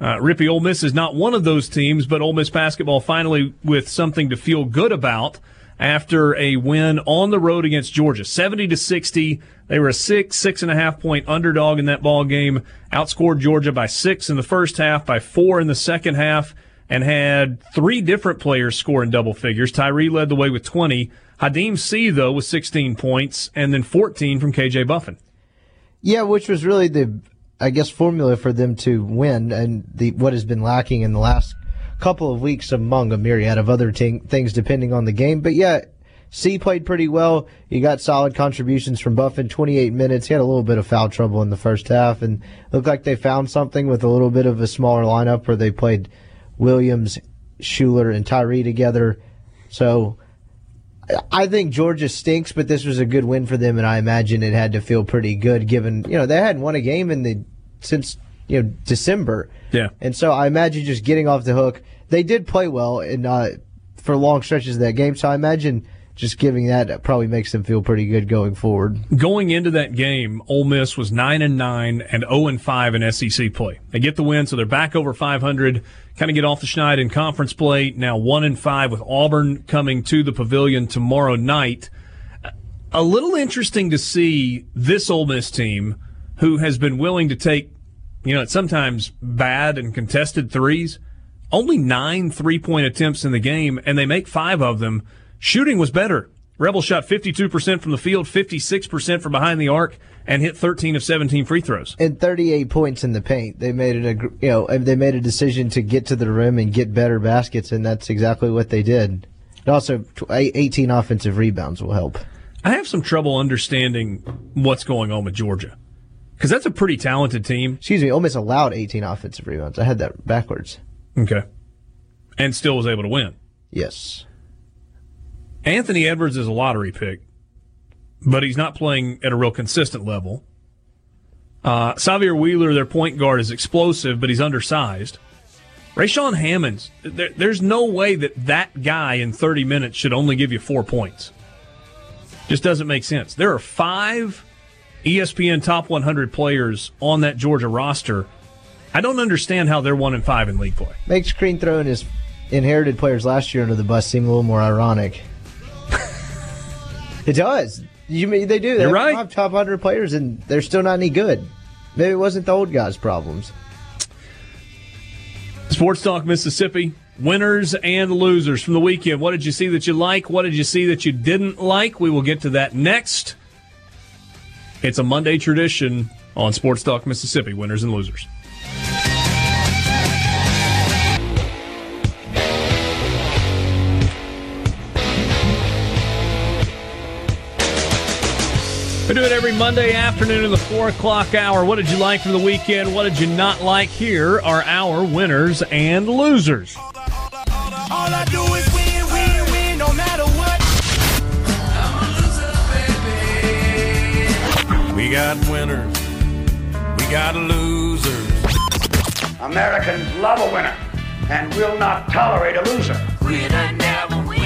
Uh, Rippey Ole Miss is not one of those teams, but Ole Miss basketball finally with something to feel good about after a win on the road against Georgia, seventy to sixty. They were a six, six and a half point underdog in that ball game. Outscored Georgia by six in the first half, by four in the second half, and had three different players score in double figures. Tyree led the way with twenty. Khadim Sy though with sixteen points, and then fourteen from KJ Buffin. Yeah, which was really the I guess, formula for them to win, and the what has been lacking in the last couple of weeks among a myriad of other t- things, depending on the game. But yeah, Sy played pretty well. He got solid contributions from Buffin, 28 minutes. He had a little bit of foul trouble in the first half, and looked like they found something with a little bit of a smaller lineup where they played Williams, Shuler, and Tyree together. So I think Georgia stinks, but this was a good win for them, and I imagine it had to feel pretty good given you know they hadn't won a game in the since you know December. Yeah, and so I imagine just getting off the hook. They did play well and uh, for long stretches of that game, so I imagine just giving that probably makes them feel pretty good going forward. Going into that game, Ole Miss was nine and nine and zero and five in SEC play. They get the win, so they're back over five hundred. Kind of get off the schneid in conference play. Now one and five with Auburn coming to the Pavilion tomorrow night. A little interesting to see this Ole Miss team, who has been willing to take, you know, it's sometimes bad and contested threes. Only nine three point attempts in the game, and they make five of them Shooting was better. Rebels shot 52% from the field, 56% from behind the arc, and hit 13 of 17 free throws. And 38 points in the paint. They made it a you know they made a decision to get to the rim and get better baskets, and that's exactly what they did. And also, 18 offensive rebounds will help. I have some trouble understanding what's going on with Georgia because that's a pretty talented team. Excuse me, Ole Miss allowed 18 offensive rebounds. I had that backwards. Okay, and still was able to win. Yes. Anthony Edwards is a lottery pick, but he's not playing at a real consistent level. Uh, Sahvir Wheeler, their point guard, is explosive, but he's undersized. Rayshaun Hammonds, there, there's no way that that guy in 30 minutes should only give you four points. Just doesn't make sense. There are five ESPN top 100 players on that Georgia roster. I don't understand how they're one and five in league play. Makes Crean throwing his inherited players last year under the bus seem a little more ironic. It does. You mean they do? They You're right. Top hundred players, and they're still not any good. Maybe it wasn't the old guys' problems. Sports Talk Mississippi, winners and losers from the weekend. What did you see that you like? What did you see that you didn't like? We will get to that next. It's a Monday tradition on Sports Talk Mississippi, winners and losers. We do it every Monday afternoon in the 4 o'clock hour. What did you like from the weekend? What did you not like? Here are our winners and losers. All I do is win, win, We got winners. We got losers. Americans love a winner and will not tolerate a loser. Winner never win.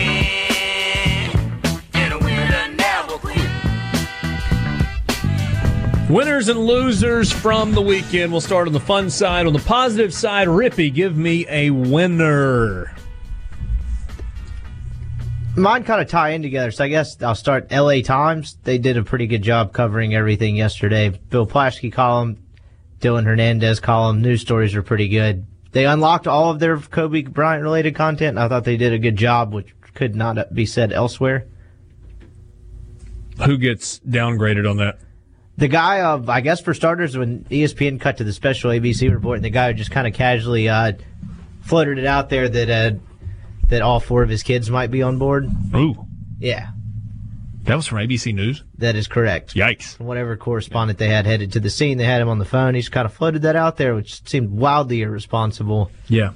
And a winner never quit. Winners and losers from the weekend. We'll start on the fun side. On the positive side, Rippey, give me a winner. Mine kind of tie in together, so I guess I'll start. L.A. Times. They did a pretty good job covering everything yesterday. Bill Plaschke column, Dylan Hernandez column. News stories are pretty good. They unlocked all of their Kobe Bryant related content. I thought they did a good job, which could not be said elsewhere. Who gets downgraded on that? The guy, uh, I guess for starters, when ESPN cut to the special ABC report, and the guy just kind of casually uh, floated it out there that uh, that all four of his kids might be on board. Ooh, Yeah, that was from ABC News. that is correct. Yikes. Whatever correspondent they had headed to the scene, they had him on the phone. He just kind of floated that out there, which seemed wildly irresponsible. Yeah.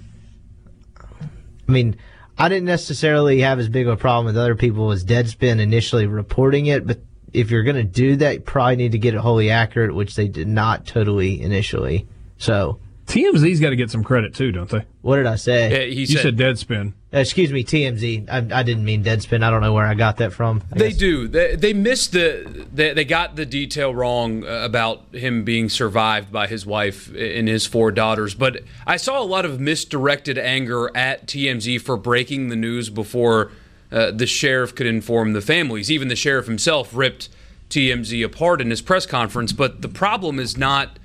I mean, I didn't necessarily have as big of a problem with other people as Deadspin initially reporting it, but if you're going to do that, you probably need to get it wholly accurate, which they did not totally initially. So, TMZ's got to get some credit too, don't they? what did I say? Yeah, he You said, said Deadspin. Uh, excuse me, TMZ. I, I didn't mean Deadspin. I don't know where I got that from. I They guess- do. They, they missed the. They, they got the detail wrong uh, about him being survived by his wife and his four daughters. But I saw a lot of misdirected anger at TMZ for breaking the news before uh, the sheriff could inform the families. Even the sheriff himself ripped TMZ apart in his press conference. But the problem is not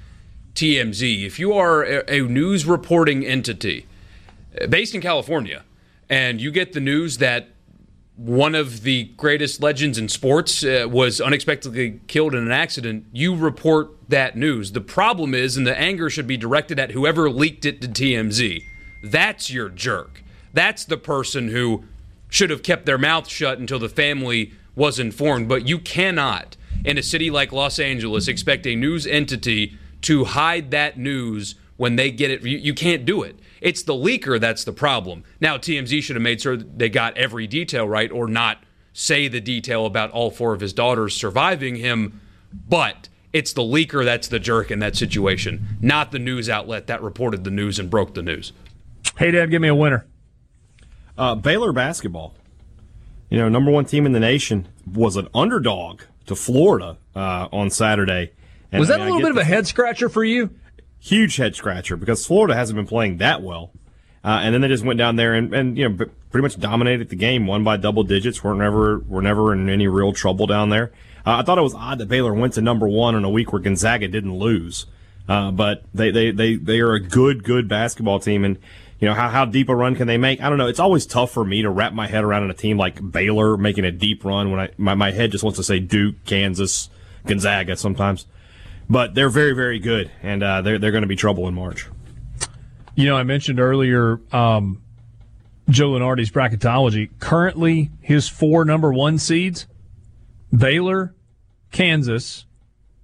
TMZ. If you are a, news reporting entity based in California and you get the news that one of the greatest legends in sports uh, was unexpectedly killed in an accident, you report that news. The problem is, and the anger should be directed at whoever leaked it to TMZ. That's your jerk. That's the person who should have kept their mouth shut until the family was informed. But you cannot, in a city like Los Angeles, expect a news entity to hide that news when they get it. You, you can't do it. It's the leaker that's the problem. Now, TMZ should have made sure they got every detail right or not say the detail about all four of his daughters surviving him, but it's the leaker that's the jerk in that situation, not the news outlet that reported the news and broke the news. Hadad, give me a winner. Uh, Baylor basketball, you know, number one team in the nation, was an underdog to Florida uh, on Saturday. And, Was that a mean, I little bit of a head scratcher for you? huge head scratcher because Florida hasn't been playing that well. Uh, and then they just went down there and, and you know pretty much dominated the game, won by double digits. weren't never were never in any real trouble down there. Uh, I thought it was odd that Baylor went to number one in a week where Gonzaga didn't lose, uh, but they, they they they are a good good basketball team and. You know how how deep a run can they make? I don't know. It's always tough for me to wrap my head around in a team like Baylor making a deep run when I my, my head just wants to say Duke, Kansas, Gonzaga sometimes but they're very, very good, and uh, they're they're going to be trouble in March. You know, I mentioned earlier um, Joe Lunardi's bracketology. Currently, his four number one seeds Baylor, Kansas,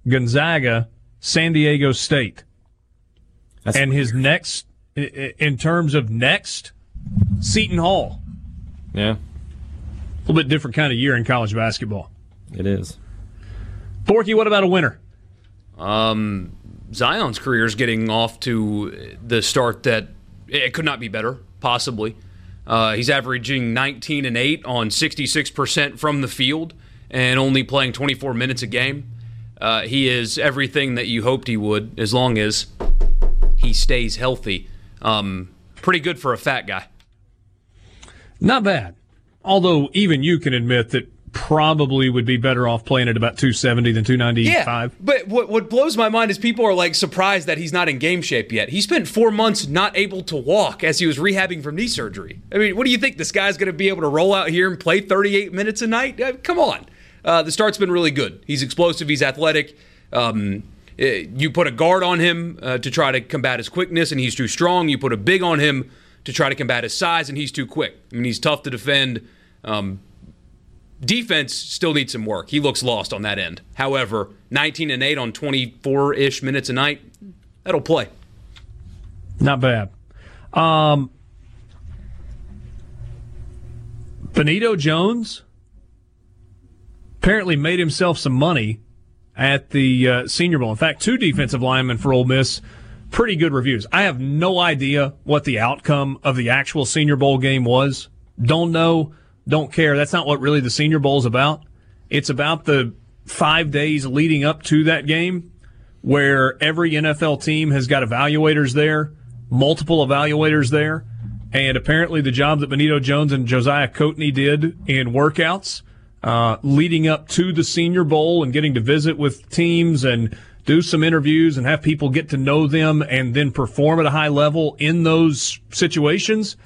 Gonzaga, San Diego State. That's and his next, in terms of next, Seton Hall. yeah, A little bit different kind of year in college basketball. it is. Borky, what about a winner? Um, Zion's career is getting off to the start that it could not be better, possibly. Uh, he's averaging 19 and 8 on 66% from the field and only playing 24 minutes a game. Uh, he is everything that you hoped he would as long as he stays healthy. Um, pretty good for a fat guy. Not bad. Although even you can admit that probably would be better off playing at about 270 than 295. Yeah, but what what blows my mind is people are like surprised that he's not in game shape yet. He spent four months not able to walk as he was rehabbing from knee surgery. I mean, what do you think this guy's going to be able to roll out here and play 38 minutes a night? Uh, come on, uh, the start's been really good. He's explosive. He's athletic. Um, eh, you put a guard on him uh, to try to combat his quickness, and he's too strong. You put a big on him to try to combat his size, and he's too quick. I mean, he's tough to defend. Um, defense still needs some work. He looks lost on that end. However, 19 and 8 on 24 ish minutes a night, that'll play. Not bad. Um, Benito Jones apparently made himself some money at the uh, Senior Bowl. In fact, two defensive linemen for Ole Miss, pretty good reviews. I have no idea what the outcome of the actual Senior Bowl game was. Don't know, don't care. That's not what really the Senior Bowl is about. It's about the five days leading up to that game where every NFL team has got evaluators there, multiple evaluators there. And apparently, the job that Benito Jones and Josiah Coatney did in workouts uh, leading up to the Senior Bowl and getting to visit with teams and do some interviews and have people get to know them and then perform at a high level in those situations.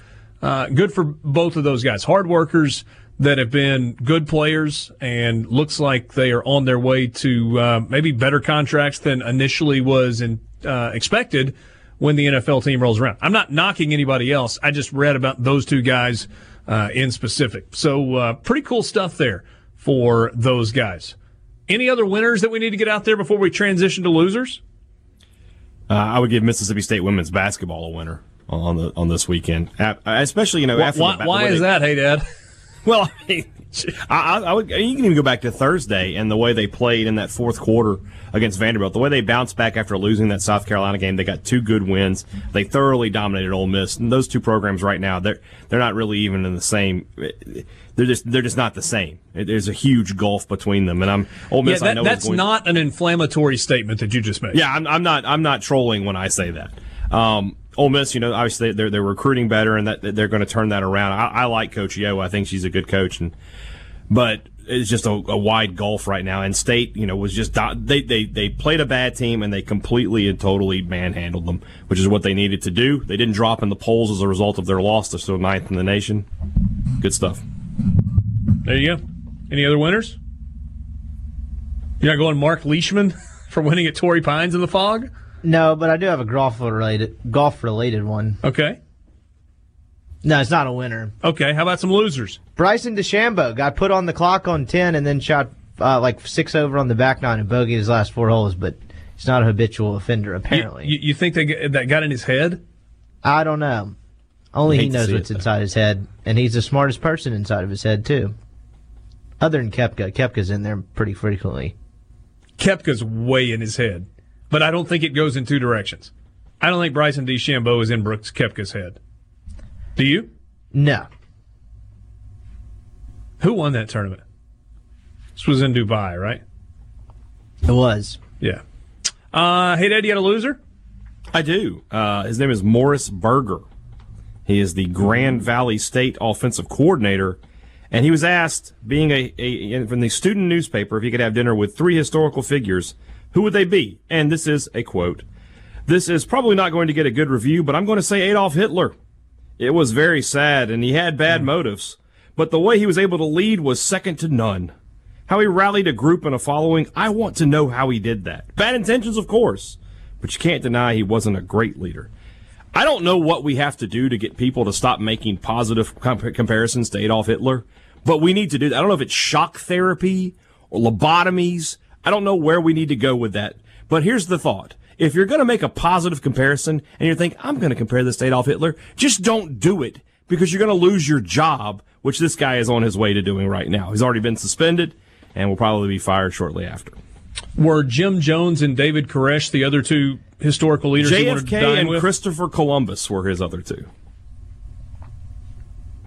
Uh, good for both of those guys. Hard workers that have been good players and looks like they are on their way to uh, maybe better contracts than initially was in, uh, expected when the NFL team rolls around. I'm not knocking anybody else. I just read about those two guys uh, in specific. So uh, pretty cool stuff there for those guys. Any other winners that we need to get out there before we transition to losers? Uh, I would give Mississippi State women's basketball a winner on the on this weekend, especially you know after why, the, the why is they- that? Hadad. Well, I, mean, I, I, I would. You can even go back to Thursday and the way they played in that fourth quarter against Vanderbilt. The way they bounced back after losing that South Carolina game. They got two good wins. They thoroughly dominated Ole Miss. And those two programs right now, they're they're not really even in the same. They're just they're just not the same. There's a huge gulf between them. And I'm Ole Miss. yeah, I that, know that's going- not an inflammatory statement that you just made. yeah, I'm, I'm not. I'm not trolling when I say that. Um, Ole Miss, you know, obviously they're they're recruiting better, and that they're going to turn that around. I, I like Coach Yo. I think she's a good coach, and but it's just a, a wide gulf right now. And State, you know, was just they they they played a bad team, and they completely and totally manhandled them, which is what they needed to do. They didn't drop in the polls as a result of their loss. They're still ninth in the nation. Good stuff. There you go. Any other winners? You're not going Mark Leishman for winning at Torrey Pines in the fog? No, but I do have a golf related golf related one. Okay. No, it's not a winner. Okay. How about some losers? Bryson DeChambeau got put on the clock on ten and then shot uh, like six over on the back nine and bogeyed his last four holes, but he's not a habitual offender apparently. you, you think they, get- that got in his head? I don't know. Only he knows what's it, inside his head, and he's the smartest person inside of his head too. Other than Koepka, Koepka's in there pretty frequently. Koepka's way in his head, but I don't think it goes in two directions. I don't think Bryson DeChambeau is in Brooks Koepka's head. Do you? No, Who won that tournament? This was in Dubai, right? it was. Yeah. Uh, Hadad, you got a loser? I do. Uh, his name is Morris Berger. He is the Grand Valley State offensive coordinator, and he was asked, being a, a from the student newspaper, if he could have dinner with three historical figures, who would they be? And this is a quote. This is probably not going to get a good review, but I'm going to say Adolf Hitler. It was very sad, and he had bad hmm. motives, but the way he was able to lead was second to none. How he rallied a group and a following, I want to know how he did that. Bad intentions, of course, but you can't deny he wasn't a great leader. I don't know what we have to do to get people to stop making positive comp- comparisons to Adolf Hitler, but we need to do that. I don't know if it's shock therapy or lobotomies. I don't know where we need to go with that. But here's the thought. If you're going to make a positive comparison and you think, I'm going to compare this to Adolf Hitler, just don't do it because you're going to lose your job, which this guy is on his way to doing right now. He's already been suspended and will probably be fired shortly after. Were Jim Jones and David Koresh the other two historical leaders you wanted to JFK and with? Christopher Columbus were his other two.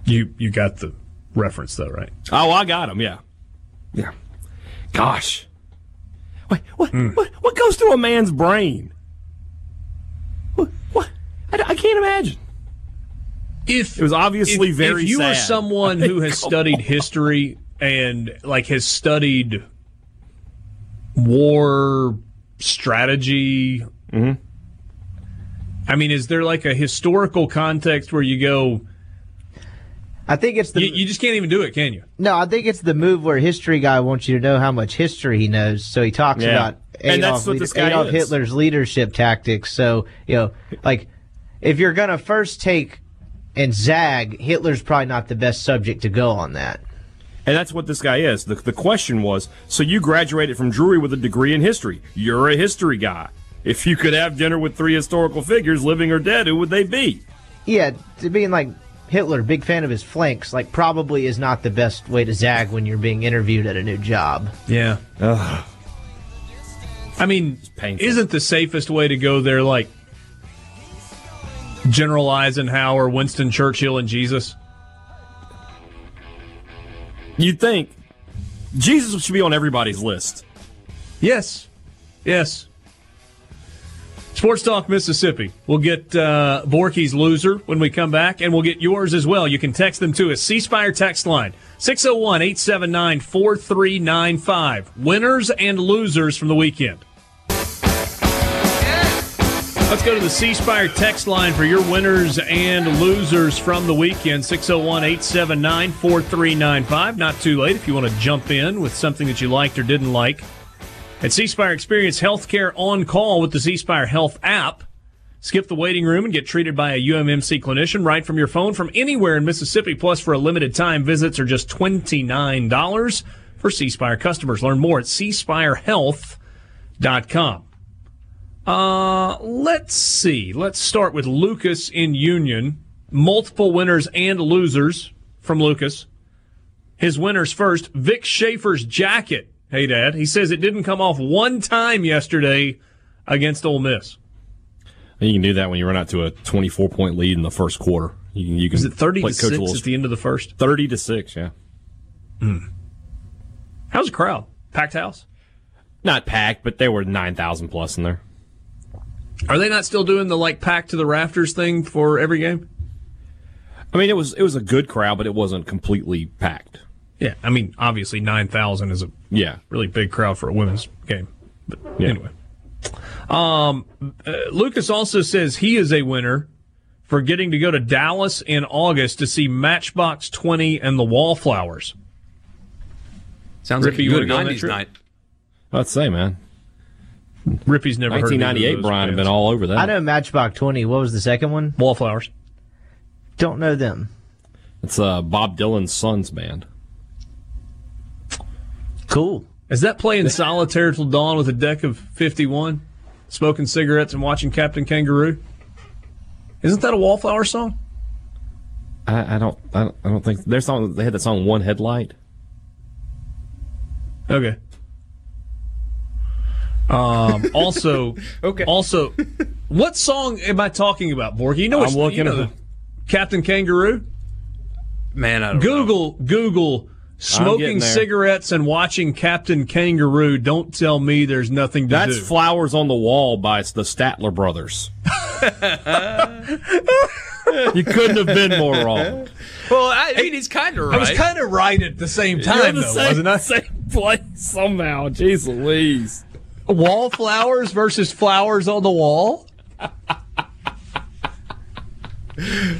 you you got the reference though, right? Oh, I got him. Yeah, yeah. Gosh, wait, what? Hmm. What? What goes through a man's brain? What? what? I, I can't imagine. If It was obviously if, very if you sad. someone who has studied on. history and like has studied war strategy. Mm-hmm. I mean, is there like a historical context where you go? I think it's the you, you just can't even do it, can you? no. I think it's the move where history guy wants you to know how much history he knows. So he talks Yeah. about And that's Adolf, what this guy Adolf is. Hitler's leadership tactics. So you know, like if you're gonna first take and zag, Hitler's probably not the best subject to go on that. And that's what this guy is. The, the question was so you graduated from Drury with a degree in history. You're a history guy. If you could have dinner with three historical figures, living or dead, who would they be? Yeah, to being like Hitler, big fan of his flanks, like probably is not the best way to zag when you're being interviewed at a new job. Yeah. I mean, isn't the safest way to go there like General Eisenhower, Winston Churchill, and Jesus? You'd think Jesus should be on everybody's list. Yes. Yes. Sports Talk Mississippi. We'll get uh, Borky's loser when we come back, and we'll get yours as well. You can text them to us. C Spire text line 601 879 4395. Winners and losers from the weekend. Let's go to the C Spire text line for your winners and losers from the weekend 601 879 4395. Not too late if you want to jump in with something that you liked or didn't like. At C experience healthcare on call with the C Health app. Skip the waiting room and get treated by a UMMC clinician right from your phone from anywhere in Mississippi. Plus, for a limited time, visits are just $29 for C customers. Learn more at cspirehealth.com. Uh, let's see. Let's start with Lucas in Union. Multiple winners and losers from Lucas. His winners first. Vic Schaefer's jacket. Hey, Dad. He says it didn't come off one time yesterday against Ole Miss. You can do that when you run out to a 24 point lead in the first quarter. You can, you can Is it 30 to 6 little- at the end of the first? 30 to 6, yeah. Hmm. How's the crowd? Packed house? Not packed, but there were 9,000 plus in there. Are they not still doing the like packed to the rafters thing for every game? I mean, it was it was a good crowd, but it wasn't completely packed. Yeah, I mean, obviously 9,000 is a Yeah. really big crowd for a women's game. But Yeah. anyway. Um, uh, Lucas also says he is a winner for getting to go to Dallas in August to see Matchbox 20 and the Wallflowers. Sounds like Rippey, a you good wanna go on that 90s night. I'd say, man. Rippey's never heard of 1998, Brian, had been all over that. I know Matchbox 20. What was the second one? Wallflowers. Don't know them. It's uh, Bob Dylan's son's band. Cool. Is that playing solitaire till dawn with a deck of 51, smoking cigarettes and watching Captain Kangaroo? Isn't that a Wallflower song? I, I don't, I don't, I don't think their song. They had that song "One Headlight." Okay. Um, also, Okay. Also, what song am I talking about, Borky? You know, what, I'm what's- looking you know at- the Captain Kangaroo. Man, I don't know. Google Google smoking cigarettes and watching Captain Kangaroo. Don't tell me there's nothing to That's do. "Flowers on the Wall" by the Statler Brothers. you couldn't have been more wrong. Well, I mean, he's kind of right. I was kind of right at the same time, You're the though, same, wasn't I? Same place somehow. Jeez Louise. Wallflowers versus flowers on the wall.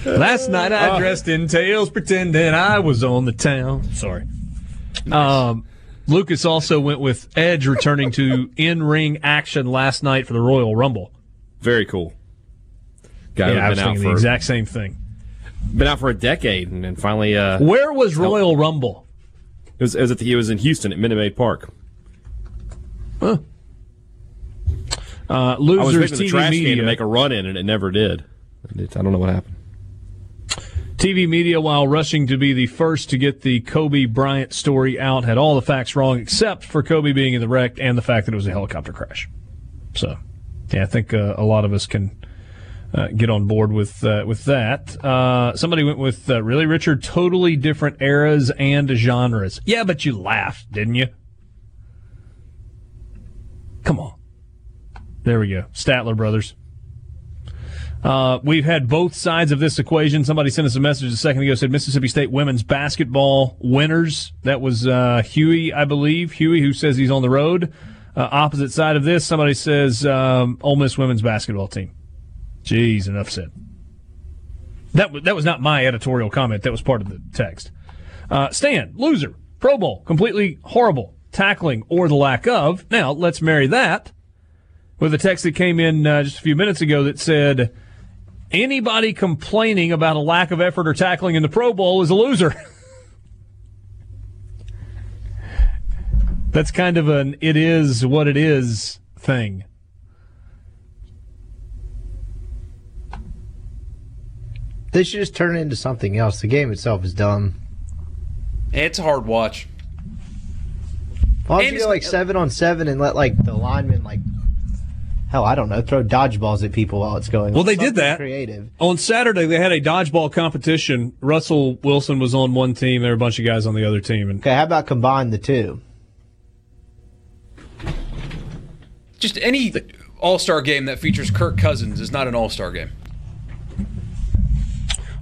Last night I dressed in tails, pretending I was on the town. Sorry. Um, Lucas also went with Edge returning to in-ring action last night for the Royal Rumble. Very cool. Guy yeah, I was been out thinking for the exact same thing. been out for a decade, and then finally, uh, Where was Royal Rumble? was, it was at the, it was in Houston at Minute Maid Park. Uh, I was losers the TV trash can media. to make a run in, and it never did. It- I don't know what happened. TV media, while rushing to be the first to get the Kobe Bryant story out, had all the facts wrong except for Kobe being in the wreck and the fact that it was a helicopter crash. So, yeah, I think uh, a lot of us can uh, get on board with uh, with that. Uh, somebody went with uh, really Richard, totally different eras and genres. Yeah, but you laughed, didn't you? Come on. There we go. Statler Brothers. Uh, we've had both sides of this equation. Somebody sent us a message a second ago said Mississippi State women's basketball winners. That was uh, Huey, I believe. Huey, who says he's on the road. Uh, opposite side of this, somebody says um, Ole Miss women's basketball team. Jeez, enough said. That w- that was not my editorial comment. That was part of the text. Uh, Stan, loser, Pro Bowl, completely horrible tackling or the lack of. Now let's marry that with a text that came in uh, just a few minutes ago that said anybody complaining about a lack of effort or tackling in the Pro Bowl is a loser. That's kind of an it is what it is thing. They should just turn it into something else. The game itself is dumb. It's a hard watch. Why don't And you go it's- like uh, seven on seven and let like the linemen like hell, I don't know, throw dodgeballs at people while it's going. Well, they did that. Creative. On Saturday, they had a dodgeball competition. Russell Wilson was on one team. There were a bunch of guys on the other team. And Okay, how about combine the two? Just any All Star game that features Kirk Cousins is not an All Star game.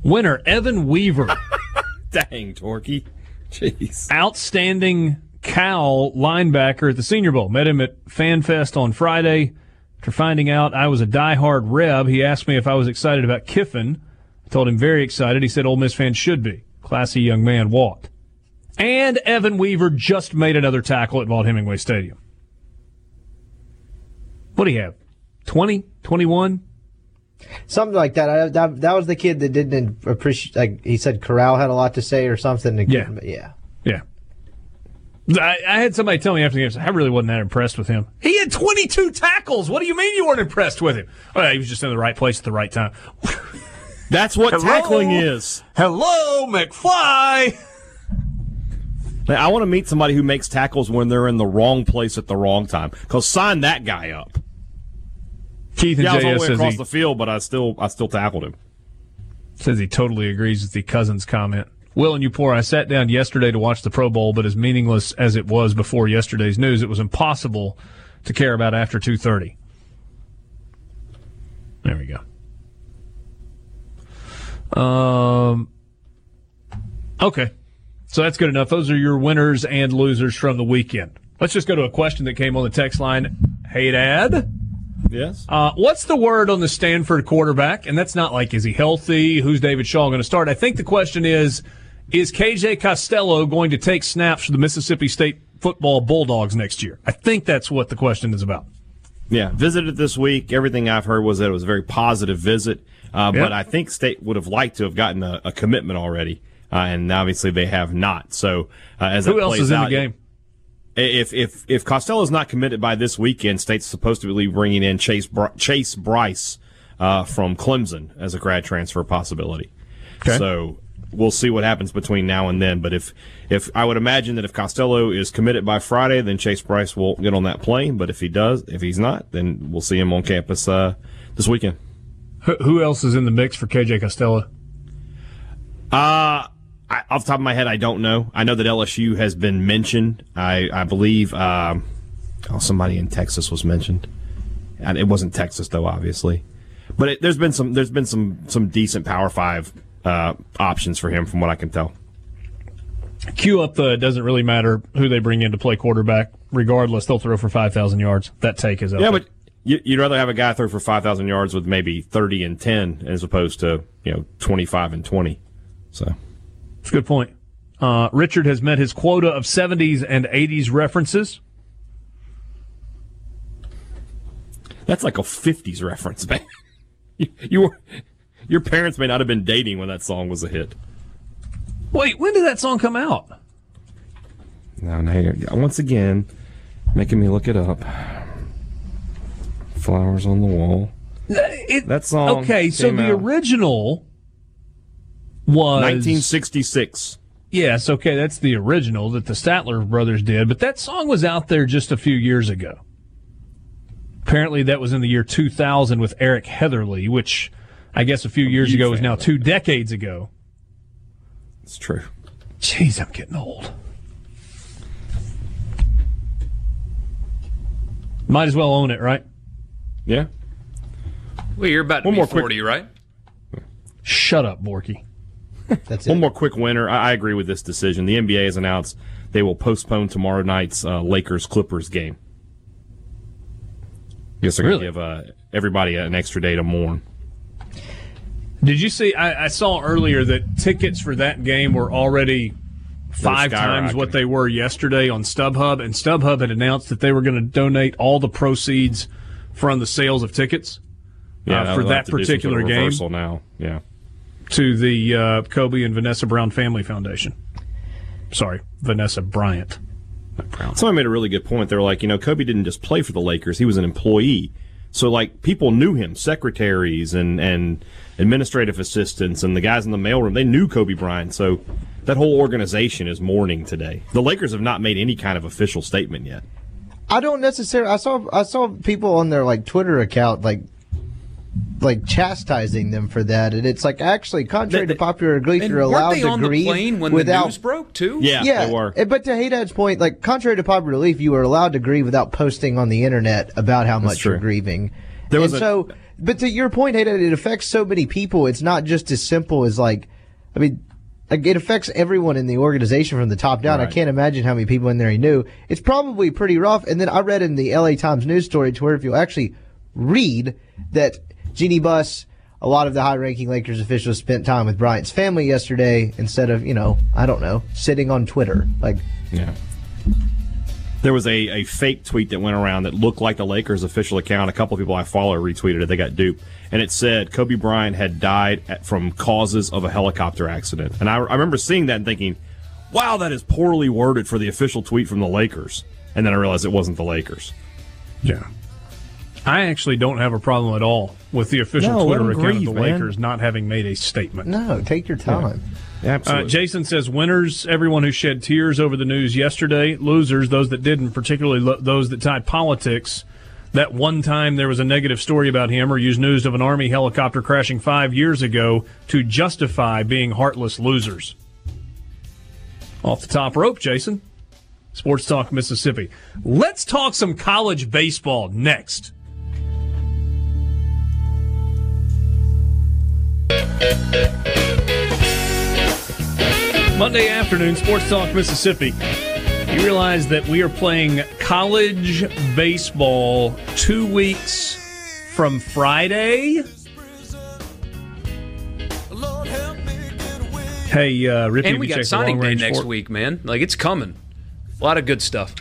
winner, Evan Weaver. Dang, Torquay. Jeez. outstanding Cal linebacker at the Senior Bowl. Met him at FanFest on Friday. After finding out I was a diehard Reb, he asked me if I was excited about Kiffin. I told him very excited. He said Ole Miss fans should be. Classy young man walked. And Evan Weaver just made another tackle at Vaught Hemingway Stadium. What do you have? 20? 21? Something like that. I, that. That was the kid that didn't appreciate. Like he said, Corral had a lot to say or something. Yeah. But yeah. Yeah. I, I had somebody tell me after the game, I really wasn't that impressed with him. He had 22 tackles. What do you mean you weren't impressed with him? Oh, well, he was just in the right place at the right time. That's what Hello? tackling is. Hello, McFly. I want to meet somebody who makes tackles when they're in the wrong place at the wrong time. Because sign that guy up. Keith and Yeah, I was all the way across he, the field, but I still I still tackled him. says he totally agrees with the Cousins comment. Will and you poor, I sat down yesterday to watch the Pro Bowl, but as meaningless as it was before yesterday's news, it was impossible to care about after 2.30. There we go. Um, okay. So that's good enough. Those are your winners and losers from the weekend. Let's just go to a question that came on the text line. Hey, Dad. Yes. Uh, what's the word on the Stanford quarterback? And that's not like, is he healthy? Who's David Shaw going to start? I think the question is, is KJ Costello going to take snaps for the Mississippi State football Bulldogs next year? I think that's what the question is about. Yeah, visited this week. Everything I've heard was that it was a very positive visit, uh, Yeah. but I think State would have liked to have gotten a, a commitment already, uh, and obviously they have not. So uh, as Who else is in out, the game? If if if Costello's not committed by this weekend, State's supposed to be bringing in Chase Br- Chase Brice uh, from Clemson as a grad transfer possibility. Okay. So we'll see what happens between now and then. But if if I would imagine that if Costello is committed by Friday, then Chase Brice will get on that plane. But if he does, if he's not, then we'll see him on campus uh, this weekend. Who, who else is in the mix for KJ Costello? Uh I, off the top of my head, I don't know. I know that LSU has been mentioned. I I believe um, oh somebody in Texas was mentioned, and it wasn't Texas though, obviously. But it, there's been some there's been some some decent Power Five uh, options for him, from what I can tell. Cue up the doesn't really matter who they bring in to play quarterback. Regardless, they'll throw for 5,000 yards. That take is up Yeah, there. but you, you'd rather have a guy throw for five thousand yards with maybe thirty and ten as opposed to you know twenty five and twenty. So It's a good point. Uh, Richard has met his quota of 70s and 80s references. that's like a fifties reference, man. you, you were your parents may not have been dating when that song was a hit. Wait, when did that song come out? Now, now you're, once again, making me look it up. Flowers on the wall. It- That song Okay, so the out- original was 1966. Yes, okay, that's the original that the Statler brothers did, but that song was out there just a few years ago. Apparently, that was in the year 2000 with Eric Heatherly, which I guess a few years ago is now two decades ago. It's true. Jeez, I'm getting old. Might as well own it, right? Yeah. Well, you're about to One be more quick- 40, right? Shut up, Borky. That's it. One more quick winner. I, I agree with this decision. The NBA has announced they will postpone tomorrow night's uh, Lakers Clippers game. Guess they're going to give uh, everybody an extra day to mourn. Did you see? I, I saw earlier that tickets for that game were already five times what they were yesterday on StubHub, and StubHub had announced that they were going to donate all the proceeds from the sales of tickets uh, for that do some sort of particular game now. Yeah. to the uh, Kobe and Vanessa Brown Family Foundation. Sorry, Vanessa Bryant. Brown. Someone made a really good point. They were like, you know, Kobe didn't just play for the Lakers; he was an employee. So, like, people knew him, secretaries and and administrative assistants and the guys in the mailroom. They knew Kobe Bryant. So, that whole organization is mourning today. The Lakers have not made any kind of official statement yet. I don't necessarily. I saw I saw people on their like Twitter account like like chastising them for that, and it's like actually contrary They- to popular belief, And you're allowed they to on the grieve plane when without. the news broke too? Yeah, yeah, they were. But to Hadad's point, like contrary to popular belief, you were allowed to grieve without posting on the internet about how much true. you're grieving. There was and a- so, but to your point, Hadad, it affects so many people. It's not just as simple as like, I mean. Like it affects everyone in the organization from the top down. I can't imagine how many people in there he knew. It's probably pretty rough. And then I read in the LA Times news story to where if you actually read that Jeanie Buss, a lot of the high-ranking Lakers officials spent time with Bryant's family yesterday instead of, you know, I don't know, sitting on Twitter. Like, Yeah. There was a, a fake tweet that went around that looked like the Lakers official account. A couple of people I follow retweeted it. They got duped. And it said Kobe Bryant had died at, from causes of a helicopter accident. And I, I remember seeing that and thinking, wow, that is poorly worded for the official tweet from the Lakers. And then I realized it wasn't the Lakers. Yeah. I actually don't have a problem at all with the official No, Twitter account grieve, of the man. Lakers not having made a statement. no, take your time. Absolutely. Uh, Jason says winners, everyone who shed tears over the news yesterday. Losers, those that didn't, particularly lo- those that tied politics. That one time there was a negative story about him or used news of an Army helicopter crashing five years ago to justify being heartless losers. Off the top rope, Jason. Sports Talk Mississippi. Let's talk some college baseball next. Monday afternoon, Sports Talk Mississippi. You realize that we are playing college baseball two weeks from Friday? Hey, uh, Rippey, And we got checked signing day long-range next for- week, man. Like it's coming. A lot of good stuff.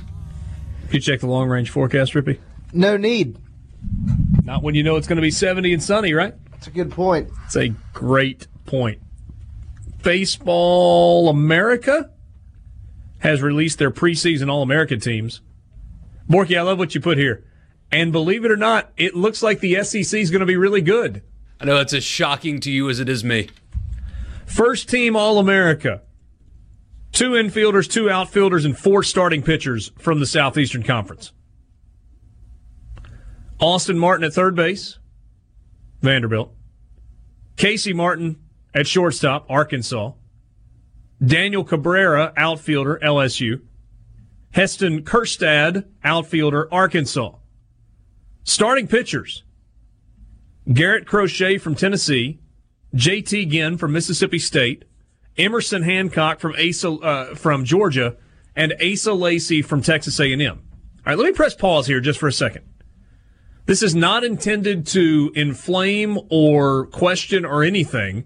You check the long range forecast, Rippey? No need. Not when you know it's going to be 70 and sunny, right? That's a good point. It's a great point. Baseball America has released their preseason All American teams. Borky, I love what you put here. And believe it or not, it looks like the SEC is going to be really good. I know that's as shocking to you as it is me. First team All America. Two infielders, two outfielders, and four starting pitchers from the Southeastern Conference. Austin Martin at third base, Vanderbilt. Casey Martin at shortstop, Arkansas. Daniel Cabrera, outfielder, LSU. Heston Kjerstad, outfielder, Arkansas. Starting pitchers Garrett Crochet from Tennessee. JT Ginn from Mississippi State, Emerson Hancock from Asa uh, from Georgia, and Asa Lacey from Texas A&M. All right, let me press pause here just for a second. This is not intended to inflame or question or anything.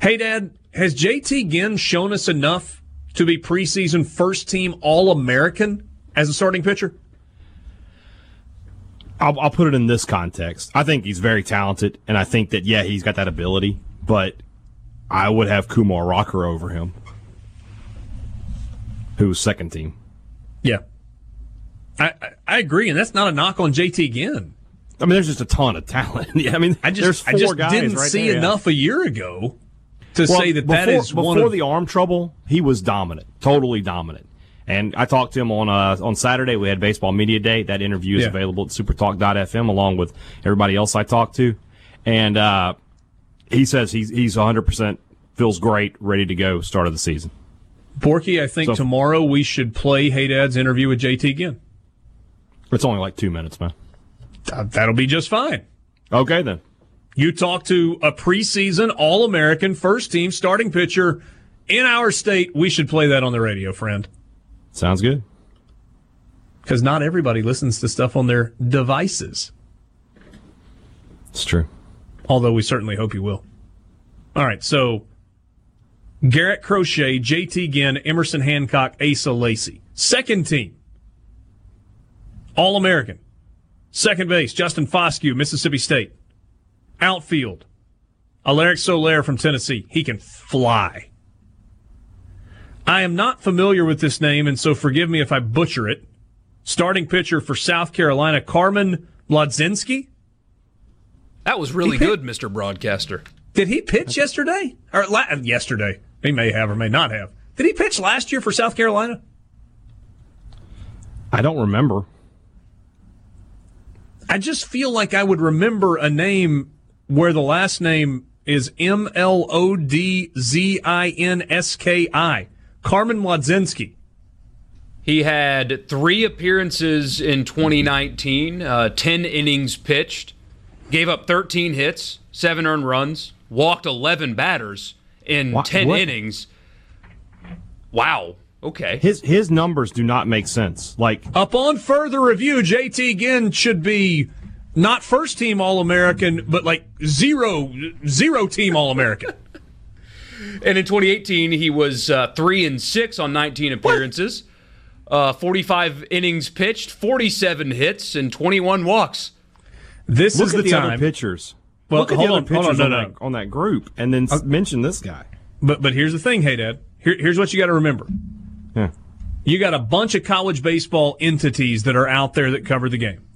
Hey, Dad, has JT Ginn shown us enough to be preseason first team All American as a starting pitcher? I'll, I'll put it in this context. I think he's very talented, and I think that yeah, he's got that ability. But I would have Kumar Rocker over him, who's second team. Yeah. I, I, agree, and that's not a knock on JT Ginn. I mean, there's just a ton of talent. yeah, I mean, I there's just I just didn't right see there, yeah. enough a year ago to Well, say that before, that is before one of the arm trouble. He was dominant, totally dominant. And I talked to him on uh, on Saturday. We had baseball media day. That interview is Yeah. available at supertalk.fm along with everybody else I talked to. And uh, he says he's he's 100 percent feels great, ready to go. Start of the season. Borky. I think So- tomorrow we should play Hadad's interview with JT Ginn. It's only like two minutes, man. Uh, that'll be just fine. Okay, then. You talk to a preseason All American first team starting pitcher in our state. We should play that on the radio, friend. Sounds good. Because not everybody listens to stuff on their devices. It's true. Although we certainly hope you will. All right, so Garrett Crochet, JT Ginn, Emerson Hancock, Asa Lacey. Second team. All American. Second base, Justin Foscue, Mississippi State. Outfield, Alerick Soularie from Tennessee. He can fly. I am not familiar with this name, and so forgive me if I butcher it. Starting pitcher for South Carolina, Carmen Mlodzinski. That was really He hit- good, Mr. Broadcaster. Did he pitch yesterday? Or la- yesterday? He may have or may not have. Did he pitch last year for South Carolina? I don't remember. I just feel like I would remember a name where the last name is M L O D Z I N S K I. Carmen Mlodzinski. He had three appearances in 2019, uh, 10 innings pitched, gave up 13 hits, seven earned runs, walked 11 batters in Wha- 10 what? innings. Wow. Okay. His his numbers do not make sense. Like Upon further review, JT Ginn should be not first team All American, but like zero zero team All American. And in 2018, he was uh, three and six on 19 appearances, uh, 45 innings pitched, 47 hits, and 21 walks. This look is at the the other time. pitchers. Well, look at hold the on, other hold on, pitchers no, on, no. that, on that group, and then s mention this guy. But but here's the thing, hey Dad. Here, here's what you got to remember. Yeah. You got a bunch of college baseball entities that are out there that cover the game.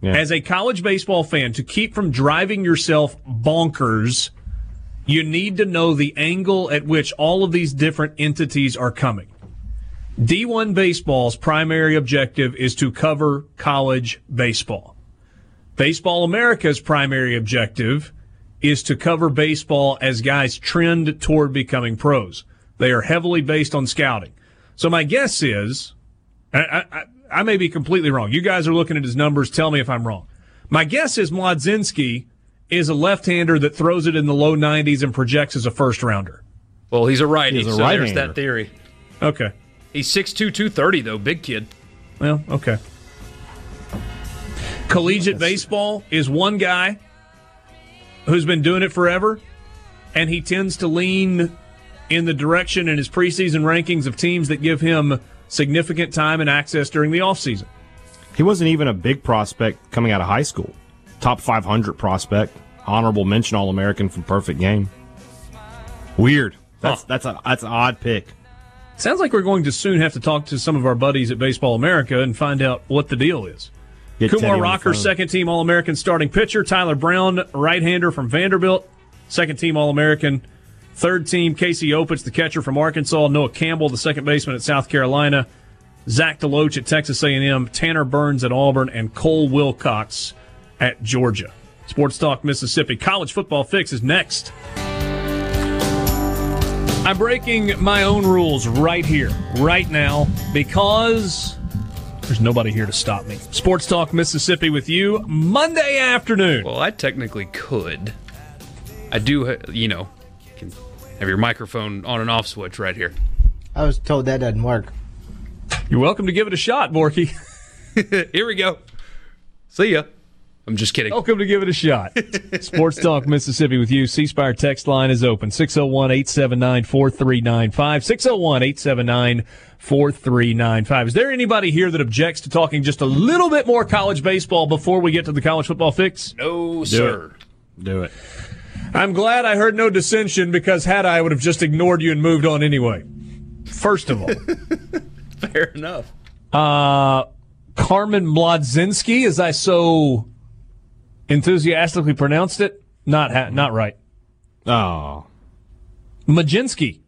Yeah. As a college baseball fan, to keep from driving yourself bonkers, you need to know the angle at which all of these different entities are coming. D1 baseball's primary objective is to cover college baseball. Baseball America's primary objective is to cover baseball as guys trend toward becoming pros. They are heavily based on scouting. So my guess is, I, I, I may be completely wrong. You guys are looking at his numbers. Tell me if I'm wrong. My guess is Mlodzinski is a left-hander that throws it in the low 90s and projects as a first rounder. Well, he's a righty, He's a so there's right-hander. that theory. Okay. He's 6'2", 230, though. Big kid. Well, okay. Collegiate baseball is one guy who's been doing it forever, and he tends to lean in the direction in his preseason rankings of teams that give him significant time and access during the offseason. He wasn't even a big prospect coming out of high school. Top 500 prospect, honorable mention All American from Perfect Game. Weird. That's Huh. that's a that's an odd pick. Sounds like we're going to soon have to talk to some of our buddies at Baseball America and find out what the deal is. Get Kumar Rocker, second team All American starting pitcher. Tyler Brown, right hander from Vanderbilt, second team All American. Third team Casey Opitz, the catcher from Arkansas. Noah Campbell, the second baseman at South Carolina. Zach Deloach at Texas A&M. Tanner Burns at Auburn, and Cole Wilcox at Georgia. Sports Talk Mississippi. College football fix is next. I'm breaking my own rules right here, right now, because there's nobody here to stop me. Sports Talk Mississippi with you Monday afternoon. Well, I technically could. I do, you know, have your microphone on and off switch right here. I was told that doesn't work. You're welcome to give it a shot, Borky. Here we go. See ya. I'm just kidding. Welcome to give it a shot. Sports Talk Mississippi with you. C Spire text line is open 601 879 4395. 601 879 4395. Is there anybody here that objects to talking just a little bit more college baseball before we get to the college football fix? No, sir. Do it. I'm glad I heard no dissension because had I, I would have just ignored you and moved on anyway. First of all, Fair enough. uh, Carmen Mlodzinski, as I so enthusiastically pronounced it, not ha- not right. Oh. Majinski.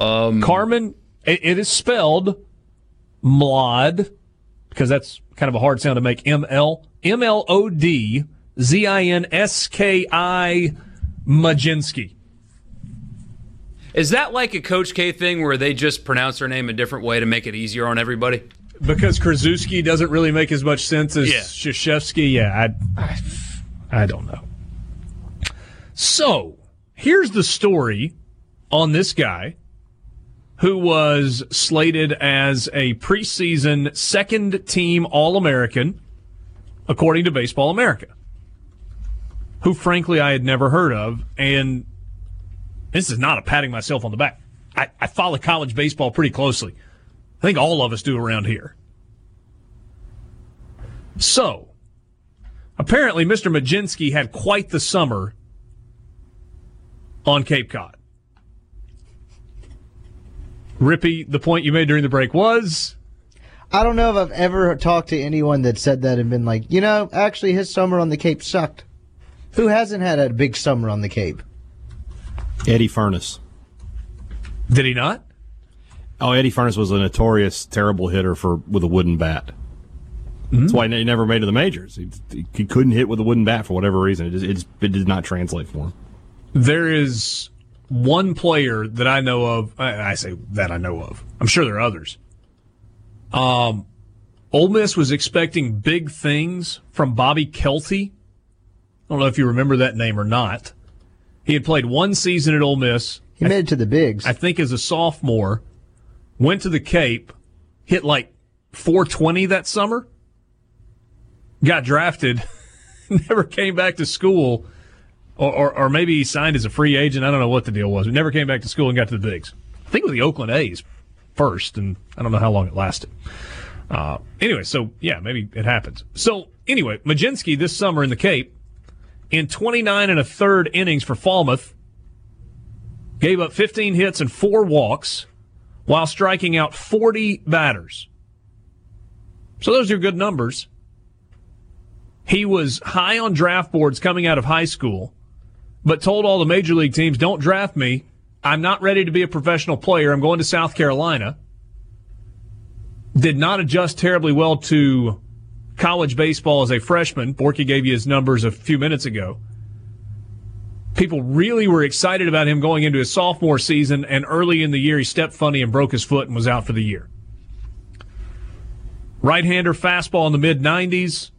Um, Carmen, it, it is spelled Mlod, because that's kind of a hard sound to make. M L M L O D Z I N S K I Majinski. is that like a Coach K thing where they just pronounce their name a different way to make it easier on everybody? because Krasuski doesn't really make as much sense as Yeah. Krzyzewski. Yeah, I, I, I don't know. So here's the story on this guy who was slated as a preseason second team All American, according to Baseball America, who frankly I had never heard of. And this is not a patting myself on the back. I, I follow college baseball pretty closely. I think all of us do around here. So, apparently, Mr. Majinski had quite the summer on Cape Cod. Rippey, the point you made during the break was I don't know if I've ever talked to anyone that said that and been like, you know, actually his summer on the Cape sucked. Who hasn't had a big summer on the Cape? Eddy Furniss. did he not? Oh, Eddy Furniss was a notorious terrible hitter for with a wooden bat. That's why he never made it to the majors. He, he couldn't hit with a wooden bat for whatever reason. It just, it, just, it did not translate for him. There is one player that I know of. I I say that I know of. I'm sure there are others. Um, Ole Miss was expecting big things from Bobby Kielty. I don't know if you remember that name or not. He had played one season at Ole Miss. He made it to the bigs. I think as a sophomore, went to the Cape, hit like 420 that summer, got drafted, never came back to school, or, or, or maybe he signed as a free agent. I don't know what the deal was. But never came back to school and got to the bigs. I think it was the Oakland A's first, and I don't know how long it lasted. Uh, anyway, so yeah, maybe it happens. So anyway, Majinski this summer in the Cape, in 29 and a third innings for Falmouth, gave up 15 hits and four walks while striking out 40 batters. So those are good numbers. He was high on draft boards coming out of high school, but told all the major league teams, don't draft me. I'm not ready to be a professional player. I'm going to South Carolina. Did not adjust terribly well to college baseball as a freshman. Borky gave you his numbers a few minutes ago. People really were excited about him going into his sophomore season, and early in the year, he stepped funny and broke his foot and was out for the year. Right hander fastball in the mid 90s,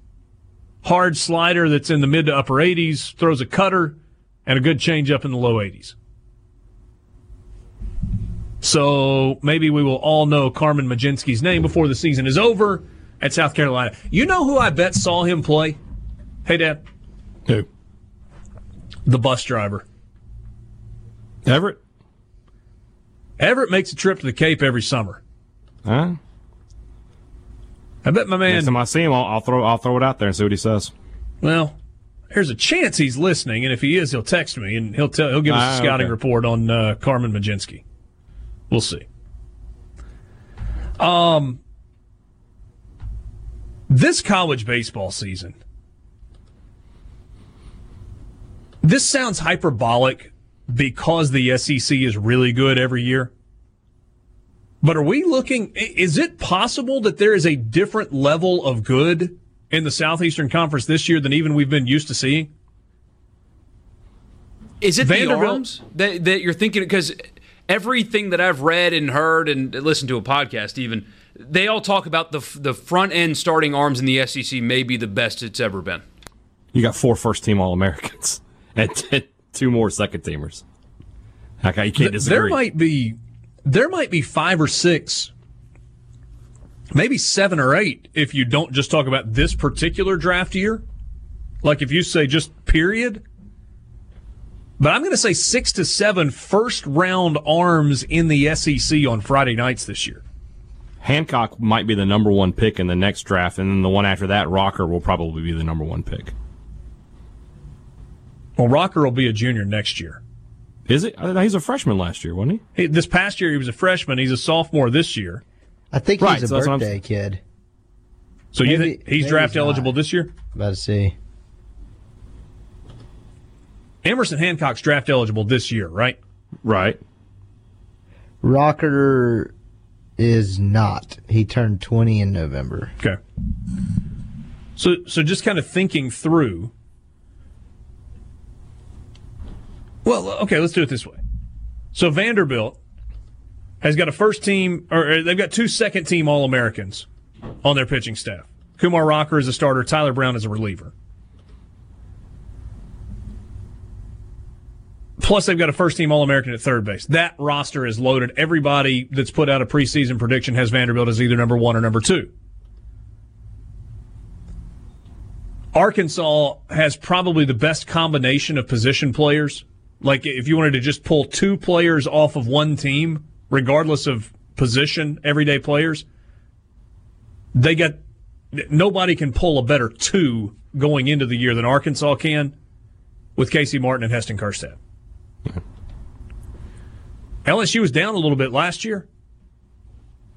hard slider that's in the mid to upper 80s, throws a cutter, and a good changeup in the low 80s. So maybe we will all know Carmen Majinski's name before the season is over at South Carolina. You know who I bet saw him play? Hey, Dad. Who? The bus driver. Everett? Everett makes a trip to the Cape every summer. Huh? I bet my man. Next time I see him, I'll, I'll throw I'll throw it out there and see what he says. Well, there's a chance he's listening, and if he is, he'll text me and he'll tell he'll give us Ah, a scouting okay. report on uh, Carmen Majinski. We'll see. Um, this college baseball season. This sounds hyperbolic because the SEC is really good every year. But are we looking? Is it possible that there is a different level of good in the Southeastern Conference this year than even we've been used to seeing? Is it the Vanderbilt- arms that, that you're thinking? Because everything that I've read and heard and listened to a podcast, even they all talk about the the front end starting arms in the SEC may be the best it's ever been. You got four first team All Americans and t- two more second teamers. Okay, you can't disagree. There might be there might be five or six, maybe seven or eight if you don't just talk about this particular draft year. Like if you say just period. But I'm going to say six to seven first round arms in the SEC on Friday nights this year. Hancock might be the number one pick in the next draft, and then the one after that, Rocker will probably be the number one pick. Well, Rocker will be a junior next year. Is it? Uh, he's a freshman last year, wasn't he? He, this past year he was a freshman. He's a sophomore this year. I think Right, he's a that's birthday kid. So you think he's draft he's eligible this year? About to see. Emerson Hancock's draft eligible this year, right? Right. Rocker is not. He turned 20 in November. Okay. So so just kind of thinking through. Well, okay, let's do it this way. So Vanderbilt has got a first team, or they've got two second team All Americans on their pitching staff. Kumar Rocker is a starter, Tyler Brown is a reliever. Plus, they've got a first team All American at third base. That roster is loaded. Everybody that's put out a preseason prediction has Vanderbilt as either number one or number two. Arkansas has probably the best combination of position players. Like, if you wanted to just pull two players off of one team, regardless of position, everyday players, they got nobody can pull a better two going into the year than Arkansas can with Casey Martin and Heston Kjerstad. LSU was down a little bit last year.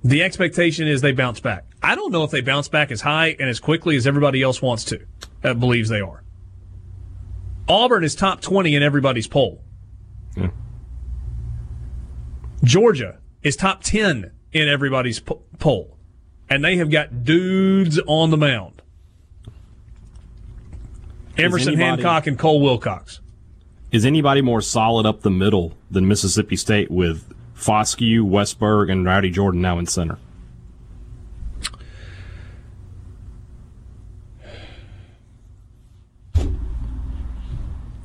The expectation is they bounce back. I don't know if they bounce back as high and as quickly as everybody else wants to, uh, believes they are. Auburn is top 20 in everybody's poll. Yeah. Georgia is top 10 in everybody's po- poll. And they have got dudes on the mound. Emerson anybody- Hancock and Cole Wilcox. Is anybody more solid up the middle than Mississippi State with Foscue, Westburg, and Rowdey Jordan now in center?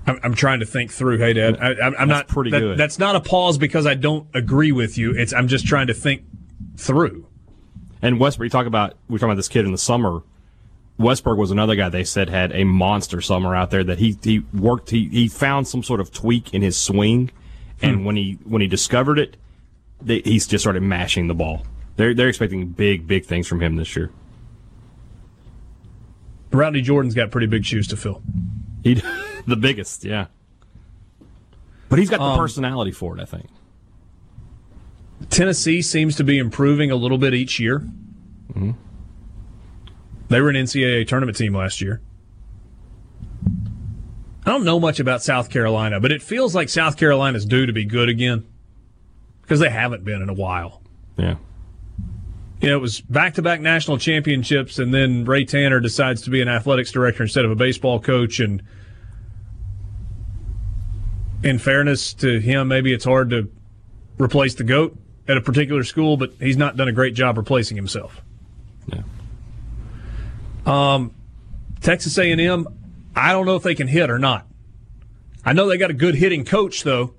I'm, I'm trying to think through. Hey, Dad, I, I'm, I'm not pretty that- good. That's not a pause because I don't agree with you. It's I'm just trying to think through. And Westburg, you talk about we talk about this kid in the summer. Westburg was another guy they said had a monster summer out there that he he worked he he found some sort of tweak in his swing, and when he when he discovered it, they, he's just started mashing the ball. They're they're expecting big big things from him this year. Rowdey Jordan's got pretty big shoes to fill. He the biggest, yeah. But he's got the Um, personality for it, I think. Tennessee seems to be improving a little bit each year. They were an NCAA tournament team last year. I don't know much about South Carolina, but it feels like South Carolina's due to be good again because they haven't been in a while. Yeah. You know, it was back to back national championships, and then Ray Tanner decides to be an athletics director instead of a baseball coach. And in fairness to him, maybe it's hard to replace the GOAT at a particular school, but he's not done a great job replacing himself. Yeah. Um, Texas A&M, I don't know if they can hit or not. I know they got a good hitting coach, though.